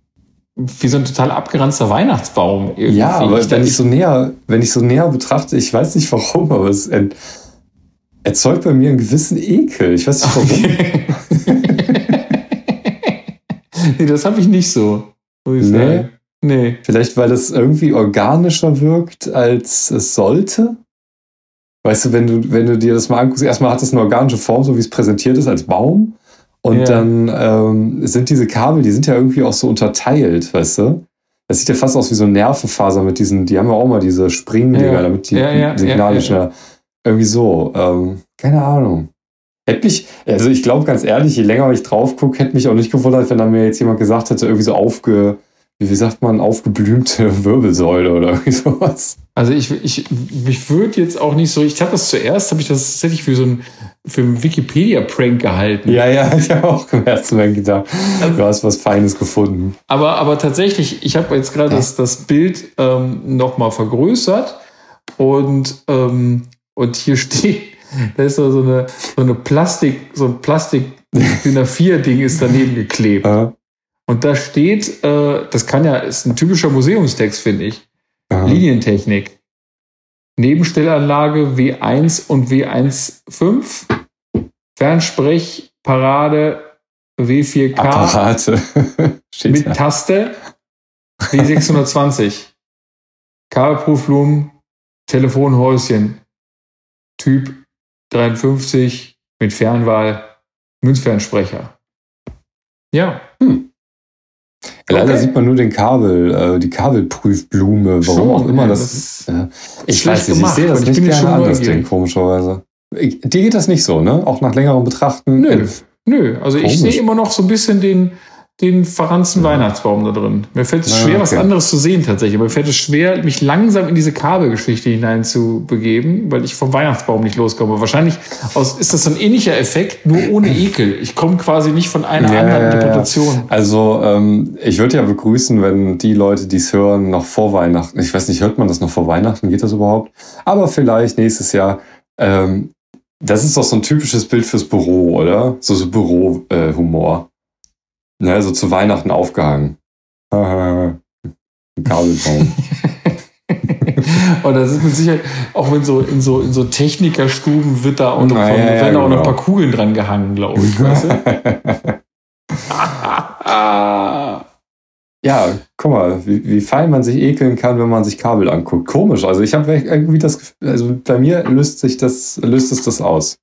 wie so ein total abgeranzter Weihnachtsbaum. Irgendwie. Ja, aber wenn ich so näher, wenn ich so näher betrachte, ich weiß nicht warum, aber es erzeugt bei mir einen gewissen Ekel. Ich weiß nicht warum. Okay. nee, das habe ich nicht so, muss nee. Nee. Vielleicht, weil es irgendwie organischer wirkt, als es sollte? Weißt du, wenn du, wenn du dir das mal anguckst, erstmal hat es eine organische Form, so wie es präsentiert ist, als Baum. Und ja. dann ähm, sind diese Kabel, die sind ja irgendwie auch so unterteilt, weißt du? Das sieht ja fast aus wie so Nervenfaser mit diesen, die haben ja auch mal diese Springdinger, ja. damit die ja, Signale schneller. Irgendwie so. Ähm, keine Ahnung. Hätte mich, also ich glaube ganz ehrlich, je länger ich drauf gucke, hätte mich auch nicht gewundert, wenn da mir jetzt jemand gesagt hätte, irgendwie so aufge, wie sagt man, aufgeblümte Wirbelsäule oder irgendwie sowas. Also ich, ich, ich würde jetzt auch nicht so, ich habe das zuerst, habe ich das tatsächlich für so ein, für einen Wikipedia-Prank gehalten. Ja, ja, ich habe auch im ersten Moment gedacht, du hast was Feines gefunden. Aber, aber tatsächlich, ich habe jetzt gerade das, das Bild ähm, nochmal vergrößert und, ähm, und hier steht, da ist so eine, so eine Plastik, so ein Plastik DIN A4-Ding ist daneben geklebt. Und da steht, äh, das kann ja, ist ein typischer Museumstext, finde ich. Aha. Linientechnik. Nebenstellanlage W1 und W1.5. Fernsprechparade W4K. Apparate. mit da. Taste W620. Kabelprüfblumen, Telefonhäuschen. Typ 53 mit Fernwahl, Münzfernsprecher. Ja. Hm. Leider okay. sieht man nur den Kabel, äh, die Kabelprüfblume. Warum auch immer das. das äh, ich weiß nicht, gemacht, ich sehe das nicht gerne anders, Ding, komischerweise. Dir geht das nicht so, ne? Auch nach längerem Betrachten. Nö, nö. Also Komisch. ich sehe immer noch so ein bisschen den, den verranzten Weihnachtsbaum da drin. Mir fällt es naja, schwer, okay. was anderes zu sehen tatsächlich. Aber mir fällt es schwer, mich langsam in diese Kabelgeschichte hineinzubegeben, weil ich vom Weihnachtsbaum nicht loskomme. Wahrscheinlich aus, ist das so ein ähnlicher Effekt, nur ohne Ekel. Ich komme quasi nicht von einer ja, anderen Interpretation. Also ähm, ich würde ja begrüßen, wenn die Leute, die es hören, noch vor Weihnachten, ich weiß nicht, hört man das noch vor Weihnachten? Geht das überhaupt? Aber vielleicht nächstes Jahr ähm, das ist doch so ein typisches Bild fürs Büro, oder? So, so Büro-Humor. Ne, so zu Weihnachten aufgehangen. Ein Kabelbaum. Und das ist mit Sicherheit, auch wenn so in so, in so Technikerstuben wird da auch noch, naja, werden ja, genau. auch noch ein genau. paar Kugeln dran gehangen, glaube ich. Weißt du? ja, guck mal, wie, wie fein man sich ekeln kann, wenn man sich Kabel anguckt. Komisch. Also ich habe irgendwie das Gefühl, also bei mir löst sich das, löst es das aus.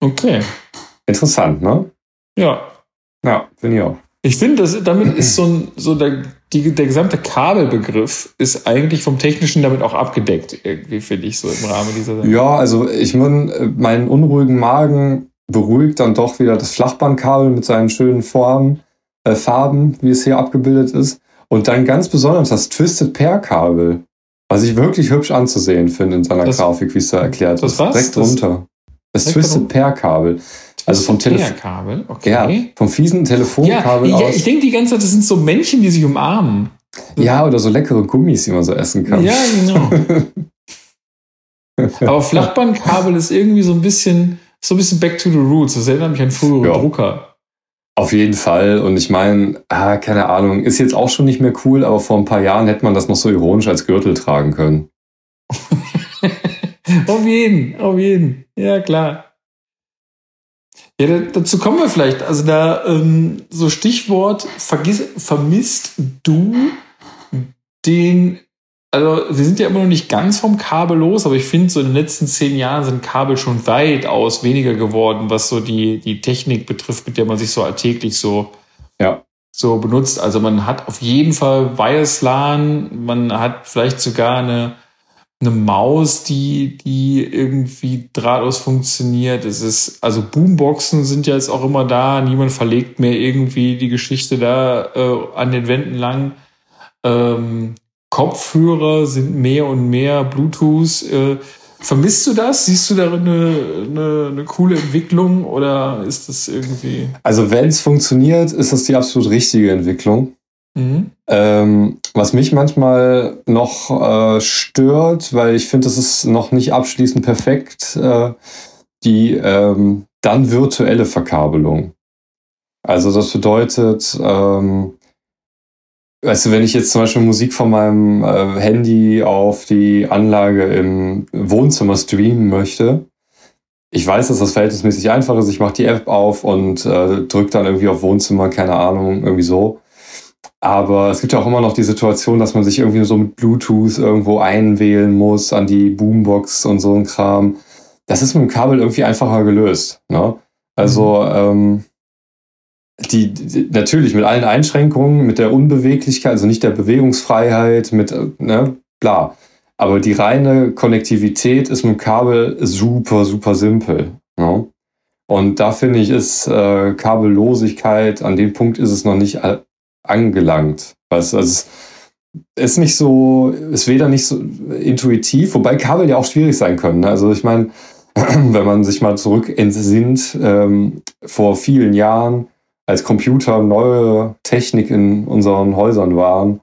Okay. Interessant, ne? Ja. Ja, finde ich auch. Ich finde, damit ist so, ein, so der, die, der gesamte Kabelbegriff ist eigentlich vom Technischen damit auch abgedeckt, irgendwie, finde ich, so im Rahmen dieser Sendung. Ja, also ich meine, meinen unruhigen Magen beruhigt dann doch wieder das Flachbandkabel mit seinen schönen Formen, äh, Farben, wie es hier abgebildet ist. Und dann ganz besonders das Twisted Pair Kabel, was ich wirklich hübsch anzusehen finde in seiner das, Grafik, wie es da erklärt das ist. Was? Direkt drunter. Das Twisted Pair Kabel. Also vom Telefonkabel, okay. Ja, vom fiesen Telefonkabel ja, aus. Ja, ich denke die ganze Zeit, das sind so Männchen, die sich umarmen. Ja, oder so leckere Gummis, die man so essen kann. Ja, genau. Aber Flachbandkabel ist irgendwie so ein bisschen, so ein bisschen back to the roots. Das erinnert mich an frühere ja. Drucker. Auf jeden Fall. Und ich meine, ah, keine Ahnung, ist jetzt auch schon nicht mehr cool, aber vor ein paar Jahren hätte man das noch so ironisch als Gürtel tragen können. auf jeden, auf jeden. Ja, klar. Ja, dazu kommen wir vielleicht. Also da ähm, so Stichwort vergiss, vermisst du den, also wir sind ja immer noch nicht ganz vom Kabel los, aber ich finde, so in den letzten zehn Jahren sind Kabel schon weitaus weniger geworden, was so die, die Technik betrifft, mit der man sich so alltäglich so ja. so benutzt. Also man hat auf jeden Fall Wireslan, man hat vielleicht sogar eine, eine Maus, die, die irgendwie drahtlos funktioniert. Es ist, also Boomboxen sind ja jetzt auch immer da. Niemand verlegt mehr irgendwie die Geschichte da äh, an den Wänden lang. Ähm, Kopfhörer sind mehr und mehr Bluetooth. Äh, vermisst du das? Siehst du darin eine, eine, eine coole Entwicklung oder ist das irgendwie. Also, wenn es funktioniert, ist das die absolut richtige Entwicklung. Mhm. Ähm, was mich manchmal noch äh, stört, weil ich finde, das ist noch nicht abschließend perfekt, äh, die ähm, dann virtuelle Verkabelung. Also das bedeutet, ähm, Weißt du, wenn ich jetzt zum Beispiel Musik von meinem äh, Handy auf die Anlage im Wohnzimmer streamen möchte, ich weiß, dass das verhältnismäßig einfach ist. Ich mache die App auf und äh, drücke dann irgendwie auf Wohnzimmer, keine Ahnung, irgendwie so. Aber es gibt ja auch immer noch die Situation, dass man sich irgendwie so mit Bluetooth irgendwo einwählen muss an die Boombox und so ein Kram. Das ist mit dem Kabel irgendwie einfacher gelöst. Ne? Also, mhm. ähm, die, die, natürlich mit allen Einschränkungen, mit der Unbeweglichkeit, also nicht der Bewegungsfreiheit, mit, ne, bla. Aber die reine Konnektivität ist mit dem Kabel super, super simpel. Ne? Und da finde ich, ist äh, Kabellosigkeit, an dem Punkt ist es noch nicht angelangt. Weißt, also es ist nicht so, ist weder nicht so intuitiv, wobei Kabel ja auch schwierig sein können. Ne? Also ich meine, wenn man sich mal zurück entsinnt, ähm, vor vielen Jahren, als Computer neue Technik in unseren Häusern waren,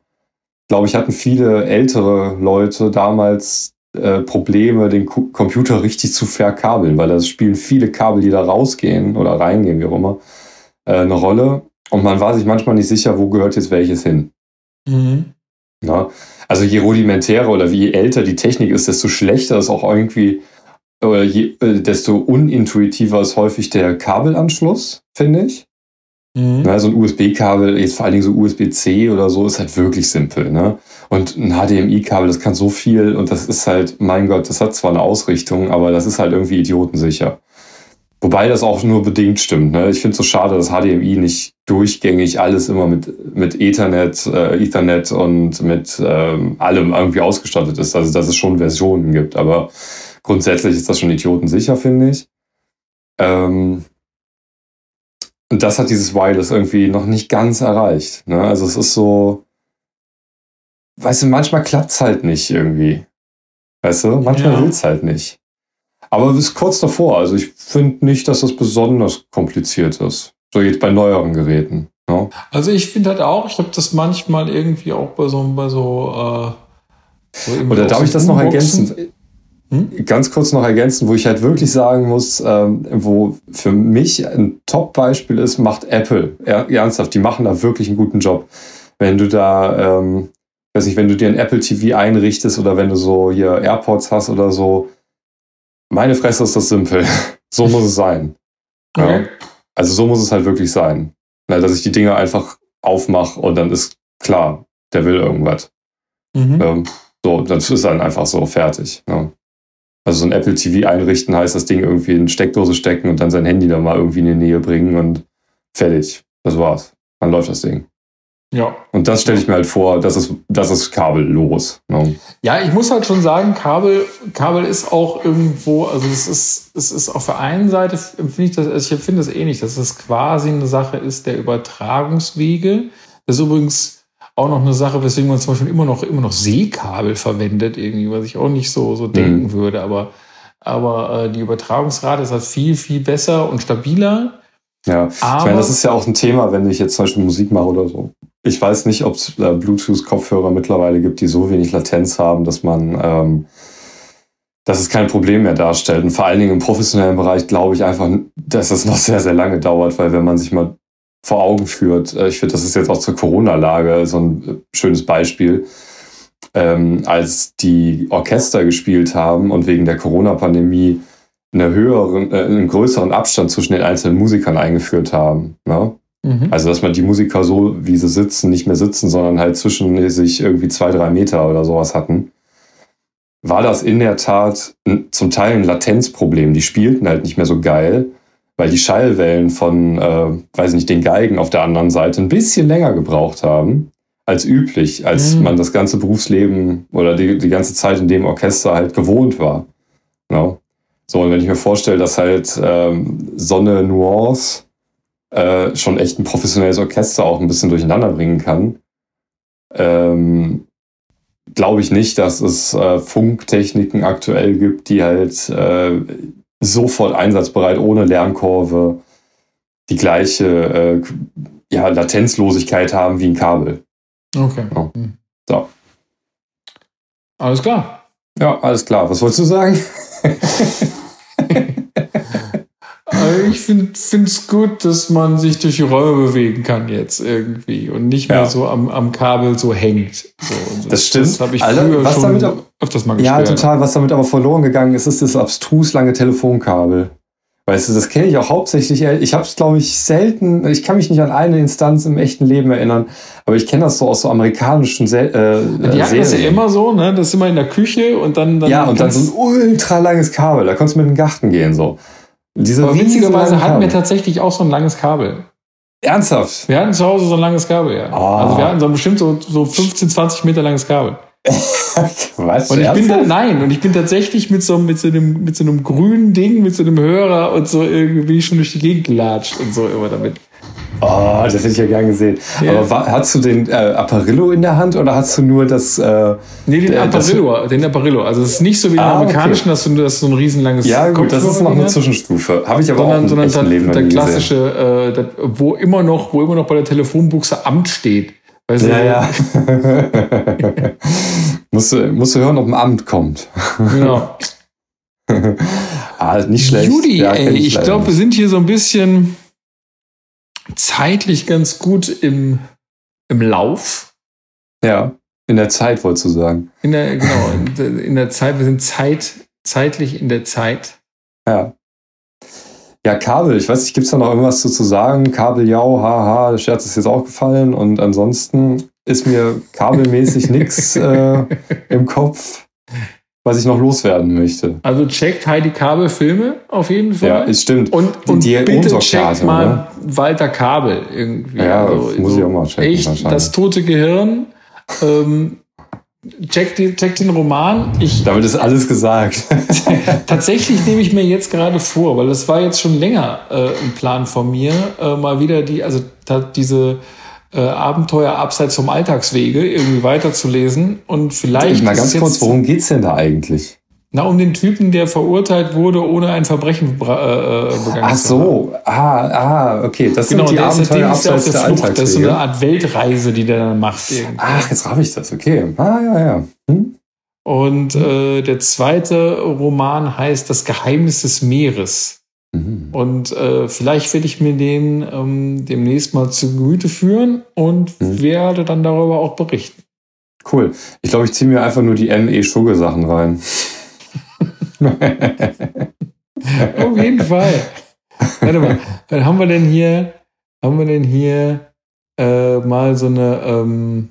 glaube ich, hatten viele ältere Leute damals äh, Probleme, den Ko Computer richtig zu verkabeln, weil das spielen viele Kabel, die da rausgehen oder reingehen, wie auch immer, äh, eine Rolle. Und man war sich manchmal nicht sicher, wo gehört jetzt welches hin. Mhm. Ja, also je rudimentärer oder wie älter die Technik ist, desto schlechter ist auch irgendwie, oder je, äh, desto unintuitiver ist häufig der Kabelanschluss, finde ich. Mhm. Na, so ein USB-Kabel, jetzt vor allen Dingen so USB-C oder so, ist halt wirklich simpel. Ne? Und ein HDMI-Kabel, das kann so viel und das ist halt, mein Gott, das hat zwar eine Ausrichtung, aber das ist halt irgendwie idiotensicher. Wobei das auch nur bedingt stimmt. Ne? Ich finde es so schade, dass HDMI nicht durchgängig alles immer mit, mit Ethernet, äh, Ethernet und mit ähm, allem irgendwie ausgestattet ist. Also dass es schon Versionen gibt. Aber grundsätzlich ist das schon idiotensicher, finde ich. Ähm, und das hat dieses Wireless irgendwie noch nicht ganz erreicht. Ne? Also es ist so, weißt du, manchmal klappt es halt nicht irgendwie. Weißt du, manchmal ja. will es halt nicht. Aber es ist kurz davor. Also ich finde nicht, dass das besonders kompliziert ist. So jetzt bei neueren Geräten. Ne? Also ich finde halt auch, ich habe das manchmal irgendwie auch bei so, bei so, äh, so Oder darf ich das noch ergänzen? Hm? Ganz kurz noch ergänzen, wo ich halt wirklich sagen muss, ähm, wo für mich ein Top-Beispiel ist, macht Apple. Er, ernsthaft, die machen da wirklich einen guten Job. Wenn du da, ähm, weiß nicht, wenn du dir ein Apple TV einrichtest oder wenn du so hier AirPods hast oder so, meine Fresse ist das simpel. so muss es sein. Okay. Ja? Also so muss es halt wirklich sein. Na, dass ich die Dinge einfach aufmache und dann ist klar, der will irgendwas. Mhm. Ähm, so, das ist dann einfach so fertig. Ja. Also so ein Apple TV einrichten heißt das Ding irgendwie in Steckdose stecken und dann sein Handy da mal irgendwie in die Nähe bringen und fertig. Das war's. Dann läuft das Ding. Ja. Und das stelle ich mir halt vor, das ist, das ist kabellos. Ne? Ja, ich muss halt schon sagen, Kabel, Kabel ist auch irgendwo, also es ist, es ist auf der einen Seite, finde ich das, also ich finde das ähnlich, dass es quasi eine Sache ist der Übertragungswege. Das ist übrigens auch noch eine Sache, weswegen man zum Beispiel immer noch, immer noch Seekabel verwendet, irgendwie, was ich auch nicht so, so denken mhm. würde. Aber, aber äh, die Übertragungsrate ist halt viel, viel besser und stabiler. Ja, aber, ich meine, das ist ja auch ein Thema, wenn ich jetzt zum Beispiel Musik mache oder so. Ich weiß nicht, ob es äh, Bluetooth-Kopfhörer mittlerweile gibt, die so wenig Latenz haben, dass man, ähm, dass es kein Problem mehr darstellt. Und vor allen Dingen im professionellen Bereich glaube ich einfach, dass es noch sehr, sehr lange dauert, weil wenn man sich mal vor Augen führt. Äh, ich finde, das ist jetzt auch zur Corona-Lage so ein äh, schönes Beispiel. Ähm, als die Orchester gespielt haben und wegen der Corona-Pandemie eine höheren, äh, einen größeren Abstand zwischen den einzelnen Musikern eingeführt haben. Ne? Mhm. Also, dass man die Musiker so, wie sie sitzen, nicht mehr sitzen, sondern halt zwischen sich irgendwie zwei, drei Meter oder sowas hatten. War das in der Tat zum Teil ein Latenzproblem. Die spielten halt nicht mehr so geil weil die Schallwellen von, äh, weiß nicht, den Geigen auf der anderen Seite ein bisschen länger gebraucht haben als üblich, als mhm. man das ganze Berufsleben oder die, die ganze Zeit in dem Orchester halt gewohnt war. Genau. So, und wenn ich mir vorstelle, dass halt ähm, Sonne Nuance äh, schon echt ein professionelles Orchester auch ein bisschen durcheinander bringen kann, ähm, glaube ich nicht, dass es äh, Funktechniken aktuell gibt, die halt äh, sofort einsatzbereit ohne Lernkurve die gleiche äh, ja, Latenzlosigkeit haben wie ein Kabel. Okay. Ja. Hm. So. Alles klar. Ja, alles klar. Was wolltest du sagen? ich finde es gut, dass man sich durch die Räume bewegen kann jetzt irgendwie und nicht mehr ja. so am, am Kabel so hängt. So, das, das, stimmt. Das habe ich Alter, früher was schon damit öfters mal gestört. Ja, total. Was damit aber verloren gegangen ist, ist das abstrus lange Telefonkabel. Weißt du, das kenne ich auch hauptsächlich. Ich habe es, glaube ich, selten, ich kann mich nicht an eine Instanz im echten Leben erinnern, aber ich kenne das so aus so amerikanischen Se äh, Die hatten das ja immer so, ne? Das ist immer in der Küche und dann. dann ja, und dann so ein ultra langes Kabel. Da konntest du mit dem Garten gehen, so. Diese aber witzigerweise hatten wir tatsächlich auch so ein langes Kabel. Ernsthaft? Wir hatten zu Hause so ein langes Kabel, ja. Oh. Also wir hatten so bestimmt so, so 15, 20 Meter langes Kabel. Was? Und ich bin da, nein, und ich bin tatsächlich mit so, mit, so einem, mit so einem grünen Ding, mit so einem Hörer und so irgendwie schon durch die Gegend gelatscht und so immer damit. Oh, das hätte ich ja gern gesehen. Ja. Aber war, hast du den äh, Apparillo in der Hand oder hast du nur das. Äh, nee, den Apparillo, das, den Apparillo. Also es ist nicht so wie ah, den amerikanischen, okay. dass du das so ein riesenlanges. Ja, gut, das ist noch eine Zwischenstufe. Habe ich aber sondern, auch im sondern Leben der, klassische, äh, der, wo immer noch, wo immer noch bei der Telefonbuchse Amt steht. Weißt ja, ja. musst, du, musst du hören, ob ein Amt kommt. Genau. ah, nicht schlecht. Judy, ja, ey, ich glaube, wir sind hier so ein bisschen zeitlich ganz gut im, im Lauf. Ja, in der Zeit wolltest du sagen. In der, genau, in der, in der Zeit, wir sind zeit, zeitlich in der Zeit. Ja. Ja, Kabel, ich weiß nicht, gibt es da noch irgendwas zu, zu sagen? Kabeljau, haha, der Scherz ist jetzt auch gefallen und ansonsten ist mir kabelmäßig nichts äh, im Kopf, was ich noch loswerden möchte. Also checkt Heidi Kabel Filme auf jeden Fall. Ja, es stimmt. Und, und die bitte checkt mal ne? Walter Kabel irgendwie. Ja, also, muss so ich auch mal checken. Echt, das tote Gehirn. Ähm, check, die, check den Roman. Ich, Damit ist alles gesagt. tatsächlich nehme ich mir jetzt gerade vor, weil das war jetzt schon länger äh, ein Plan von mir, äh, mal wieder die, also diese äh, Abenteuer abseits vom Alltagswege irgendwie weiterzulesen und vielleicht. Mal ganz kurz, worum geht's denn da eigentlich? Na, um den Typen, der verurteilt wurde, ohne ein Verbrechen äh, begangen zu haben. Ach so, ah, ah, okay. Das genau, sind die Abenteuer abseits der, der Alltagswege. Das ist so eine Art Weltreise, die der dann macht. Irgendwie. Ach, jetzt habe ich das, okay. Ah, ja, ja. Hm? Und äh, der zweite Roman heißt Das Geheimnis des Meeres. Mhm. Und äh, vielleicht werde ich mir den ähm, demnächst mal zu Gemüte führen und mhm. werde dann darüber auch berichten. Cool. Ich glaube, ich ziehe mir einfach nur die ME Schugge Sachen rein. Auf jeden Fall. Warte mal, was haben wir denn hier? Haben wir denn hier äh, mal so eine, ähm,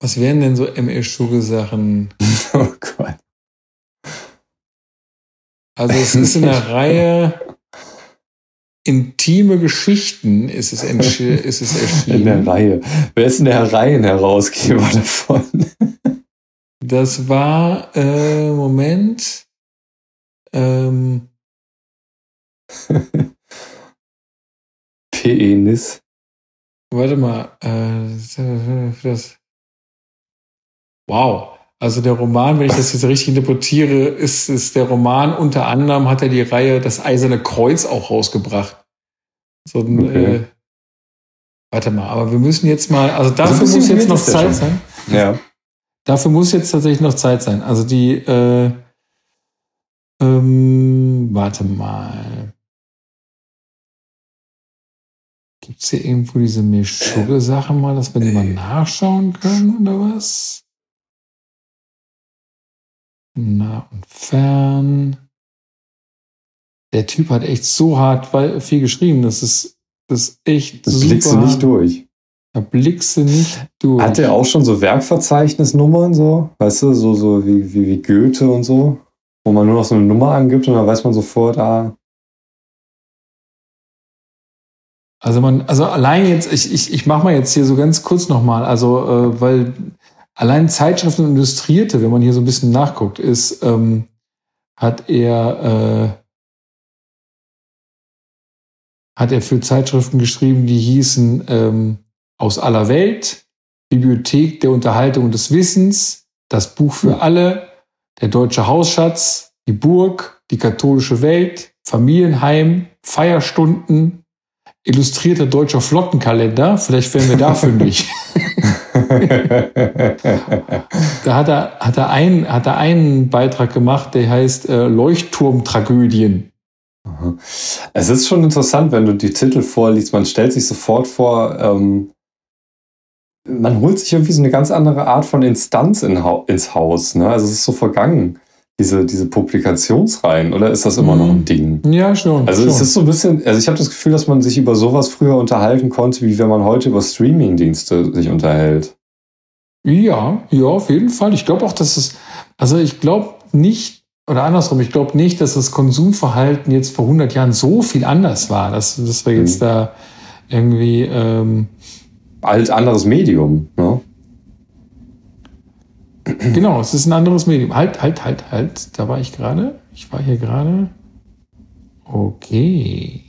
was wären denn so ME-Schule-Sachen? Oh Gott. Also es ist in der Reihe Intime Geschichten ist es, ist es erschienen. In der Reihe. Wer ist denn der Reihenherausgeber davon? Das war, äh, Moment. Ähm. Penis. Warte mal. Äh, das. Wow. Also der Roman, wenn ich das jetzt richtig interpretiere, ist, ist der Roman unter anderem hat er die Reihe Das Eiserne Kreuz auch rausgebracht. So ein, okay. äh, warte mal, aber wir müssen jetzt mal, also dafür also muss jetzt noch Zeit sein. Ja. Dafür muss jetzt tatsächlich noch Zeit sein. Also die, äh, ähm, warte mal. Gibt es hier irgendwo diese Meschugge-Sache mal, dass wir die mal nachschauen können oder was? nah und fern. Der Typ hat echt so hart viel geschrieben. Das ist, das ist echt das super. Blickst du nicht durch. Da blickst du nicht durch. Hat er auch schon so Werkverzeichnisnummern, so? Weißt du, so, so wie, wie, wie Goethe und so? Wo man nur noch so eine Nummer angibt und dann weiß man sofort, ah, also man, also allein jetzt, ich, ich, ich mache mal jetzt hier so ganz kurz nochmal, also äh, weil allein Zeitschriften und Illustrierte, wenn man hier so ein bisschen nachguckt, ist, ähm, hat er, äh, hat er für Zeitschriften geschrieben, die hießen ähm, Aus aller Welt, Bibliothek der Unterhaltung und des Wissens, das Buch für hm. alle, der deutsche Hausschatz, die Burg, die katholische Welt, Familienheim, Feierstunden, illustrierter deutscher Flottenkalender. Vielleicht werden wir da fündig. da hat er, hat, er einen, hat er einen Beitrag gemacht, der heißt äh, Leuchtturmtragödien. Es ist schon interessant, wenn du die Titel vorliest. Man stellt sich sofort vor, ähm, man holt sich irgendwie so eine ganz andere Art von Instanz in, ins Haus. Ne? Also es ist so vergangen diese, diese Publikationsreihen, oder ist das immer noch ein mhm. Ding? Ja, schon. Also schon. es ist so ein bisschen, also ich habe das Gefühl, dass man sich über sowas früher unterhalten konnte, wie wenn man heute über Streamingdienste sich unterhält. Ja, ja, auf jeden Fall. Ich glaube auch, dass es, also ich glaube nicht, oder andersrum, ich glaube nicht, dass das Konsumverhalten jetzt vor 100 Jahren so viel anders war, dass, dass wir jetzt mhm. da irgendwie... Ähm, Alt anderes Medium, ne? Genau, es ist ein anderes Medium. Halt, halt, halt, halt. Da war ich gerade. Ich war hier gerade. Okay.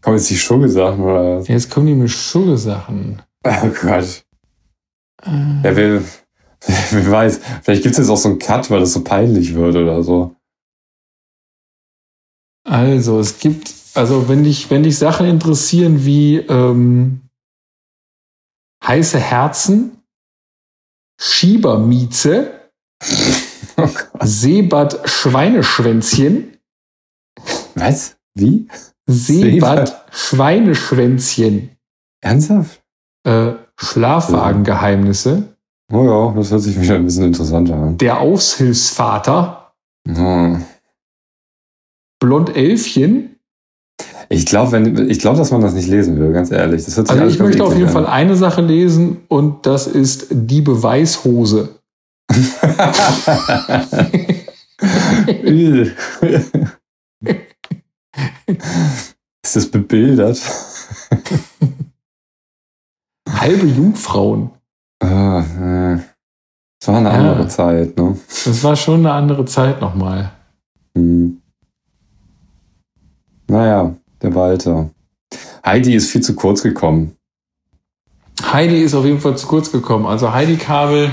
Kommen jetzt die Schugge-Sachen oder was? Jetzt kommen die mit Schugge-Sachen. Oh Gott. Äh. Ja, wer, wer weiß. Vielleicht gibt es jetzt auch so einen Cut, weil das so peinlich wird oder so. Also, es gibt, also wenn dich, wenn dich Sachen interessieren wie ähm, heiße Herzen, Schiebermieze, oh Seebad Schweineschwänzchen. Was? Wie? Seebad Schweineschwänzchen. Ernsthaft? Äh, Schlafwagengeheimnisse. Oh ja, das hört sich wieder ein bisschen interessanter an. Der Aushilfsvater. Hm. Blond Elfchen. Ich glaube, ich glaube, dass man das nicht lesen will, ganz ehrlich. Das hört sich also ich möchte auf jeden an. Fall eine Sache lesen und das ist die Beweishose. ist das bebildert? Halbe Jungfrauen. Ah, äh. Das war eine ja, andere Zeit, ne? Das war schon eine andere Zeit nochmal. Hm. Naja, der Walter. Heidi ist viel zu kurz gekommen. Heidi ist auf jeden Fall zu kurz gekommen. Also Heidi Kabel.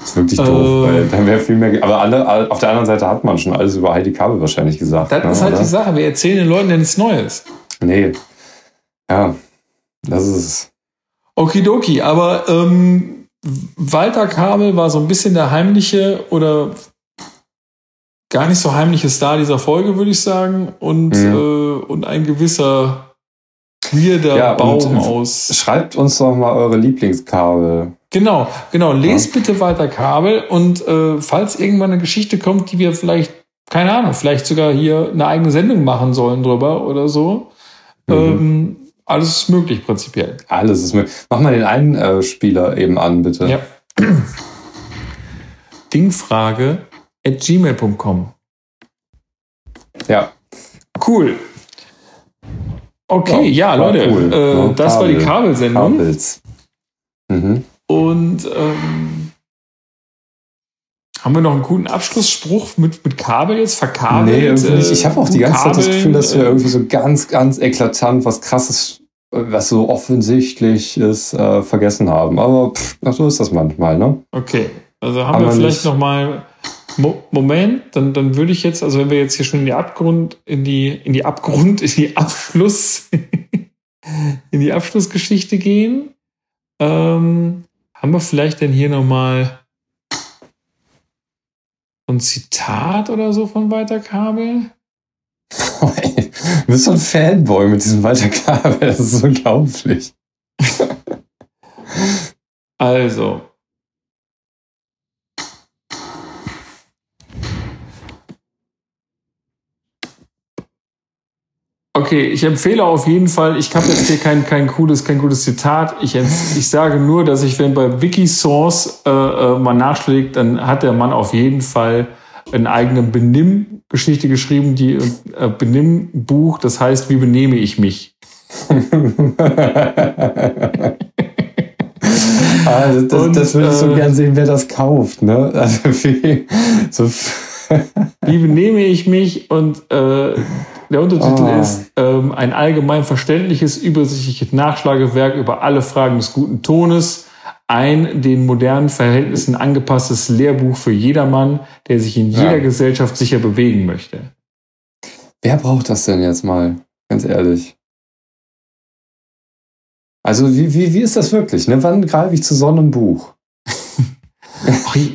Das ist wirklich äh, doof, weil dann wäre viel mehr. Aber alle, auf der anderen Seite hat man schon alles über Heidi Kabel wahrscheinlich gesagt. Das ne, ist halt oder? die Sache. Wir erzählen den Leuten ja nichts Neues. Nee. Ja, das ist. Okidoki, aber ähm, Walter Kabel war so ein bisschen der heimliche oder gar nicht so heimliche Star dieser Folge, würde ich sagen. Und, mhm. äh, und ein gewisser weirder ja, Baum aus. Schreibt uns doch mal eure Lieblingskabel. Genau, genau. Lest ja. bitte weiter Kabel und äh, falls irgendwann eine Geschichte kommt, die wir vielleicht, keine Ahnung, vielleicht sogar hier eine eigene Sendung machen sollen drüber oder so. Mhm. Ähm, alles ist möglich prinzipiell. Alles ist möglich. Mach mal den einen äh, Spieler eben an, bitte. Ja. Dingfrage at gmail.com. Ja. Cool. Okay, ja, ja Leute, cool. äh, ja, das Kabel. war die Kabelsendung. Kabels. Mhm. Und ähm, haben wir noch einen guten Abschlussspruch mit, mit Kabel jetzt verkabelt? Nee, irgendwie nicht. Ich habe auch die ganze Kabeln, Zeit das Gefühl, dass wir äh, irgendwie so ganz, ganz eklatant was krasses, was so offensichtlich ist, äh, vergessen haben. Aber pff, so ist das manchmal, ne? Okay, also haben, haben wir vielleicht noch mal Moment, dann, dann würde ich jetzt, also wenn wir jetzt hier schon in die Abgrund, in die, in die Abgrund, in die Abschluss, in die Abschlussgeschichte gehen, ähm, haben wir vielleicht denn hier nochmal ein Zitat oder so von Walter Kabel? Ey, du bist so ein Fanboy mit diesem Walter Kabel, das ist unglaublich. also, Okay, ich empfehle auf jeden Fall, ich habe jetzt hier kein, kein, cooles, kein gutes Zitat. Ich, ich sage nur, dass ich, wenn bei Wikisource äh, äh, mal nachschlägt, dann hat der Mann auf jeden Fall eine eigene Benimm-Geschichte geschrieben, die äh, Benimm-Buch, das heißt, wie benehme ich mich? also das, und, das würde ich so äh, gern sehen, wer das kauft. Ne? Also wie, so wie benehme ich mich? Und äh, der Untertitel oh. ist ähm, ein allgemein verständliches, übersichtliches Nachschlagewerk über alle Fragen des guten Tones. Ein den modernen Verhältnissen angepasstes Lehrbuch für jedermann, der sich in jeder ja. Gesellschaft sicher bewegen möchte. Wer braucht das denn jetzt mal? Ganz ehrlich. Also wie, wie, wie ist das wirklich? Ne? Wann greife ich zu so einem Buch?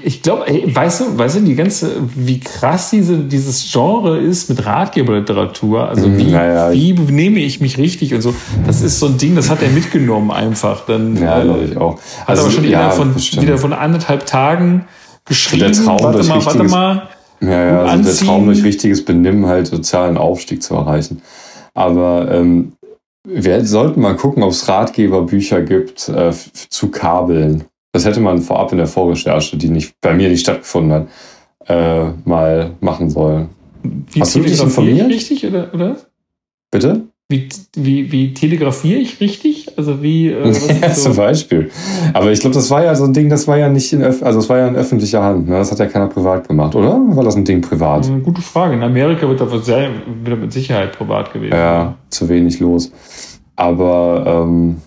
Ich glaube, weißt du, weißt du, die ganze, wie krass diese, dieses Genre ist mit Ratgeberliteratur. Also wie, naja, wie benehme ich mich richtig und so. Das ist so ein Ding, das hat er mitgenommen einfach. Dann, ja, glaube ich auch. Also, hat aber schon ja, von, wieder von anderthalb Tagen geschrieben. Der Traum warte mal, warte mal. Ja, ja, also der Traum durch richtiges Benimm halt sozialen Aufstieg zu erreichen. Aber ähm, wir sollten mal gucken, ob es Ratgeberbücher gibt äh, zu Kabeln. Das hätte man vorab in der Vorrecherche, die nicht, bei mir nicht stattgefunden hat, äh, mal machen sollen. Wie Hast du dich informiert? Richtig, oder, oder? Bitte? Wie, wie, wie telegrafiere ich richtig? Also wie. Äh, ja, so? zum Beispiel. Aber ich glaube, das war ja so ein Ding, das war ja nicht in, Öf also es war ja in öffentlicher Hand. Ne? Das hat ja keiner privat gemacht, oder? War das ein Ding privat? Eine hm, gute Frage. In Amerika wird das sehr, wird mit Sicherheit privat gewesen. Ja, zu wenig los. Aber ähm,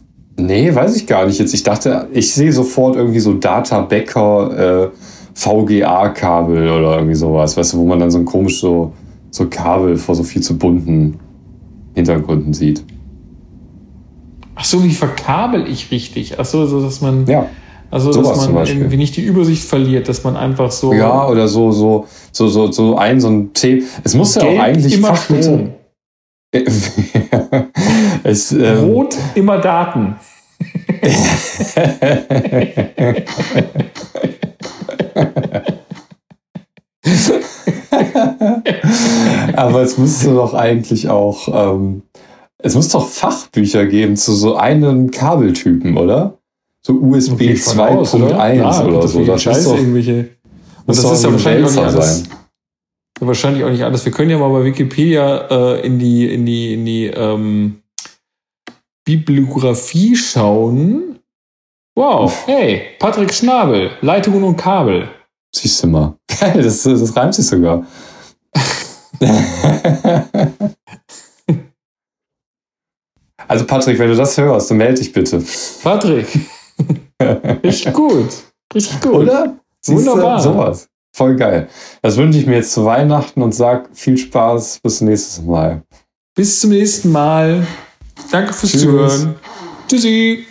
Nee, weiß ich gar nicht jetzt. Ich dachte, ich sehe sofort irgendwie so Data Bäcker äh, VGA-Kabel oder irgendwie sowas, weißt du, wo man dann so ein komisch so, so Kabel vor so viel zu bunten Hintergründen sieht. Ach so, wie verkabel ich richtig? Ach so, so dass man. Ja. Also, dass man irgendwie nicht die Übersicht verliert, dass man einfach so. Ja, oder so, so, so, so, so ein, so ein T. Es muss ja auch eigentlich immer Strom. es, ähm, Rot immer Daten. Aber es müsste doch eigentlich auch, ähm, es muss doch Fachbücher geben zu so einem Kabeltypen, oder? So USB 2.1 oder, ja, oder so. Das ist doch, irgendwelche. Und das, das ist ja wahrscheinlich auch, nicht alles, wahrscheinlich auch nicht alles. Wir können ja mal bei Wikipedia äh, in die, in die, in die ähm, Bibliografie schauen. Wow, hey, Patrick Schnabel, Leitungen und Kabel. Siehst du mal. Geil, das, das reimt sich sogar. also Patrick, wenn du das hörst, dann melde dich bitte. Patrick. Richtig gut. Richtig gut. Oder? Wunderbar. Sowas. Voll geil. Das wünsche ich mir jetzt zu Weihnachten und sag viel Spaß. Bis nächstes Mal. Bis zum nächsten Mal. Danke fürs Tschüss. Zuhören. Tschüssi.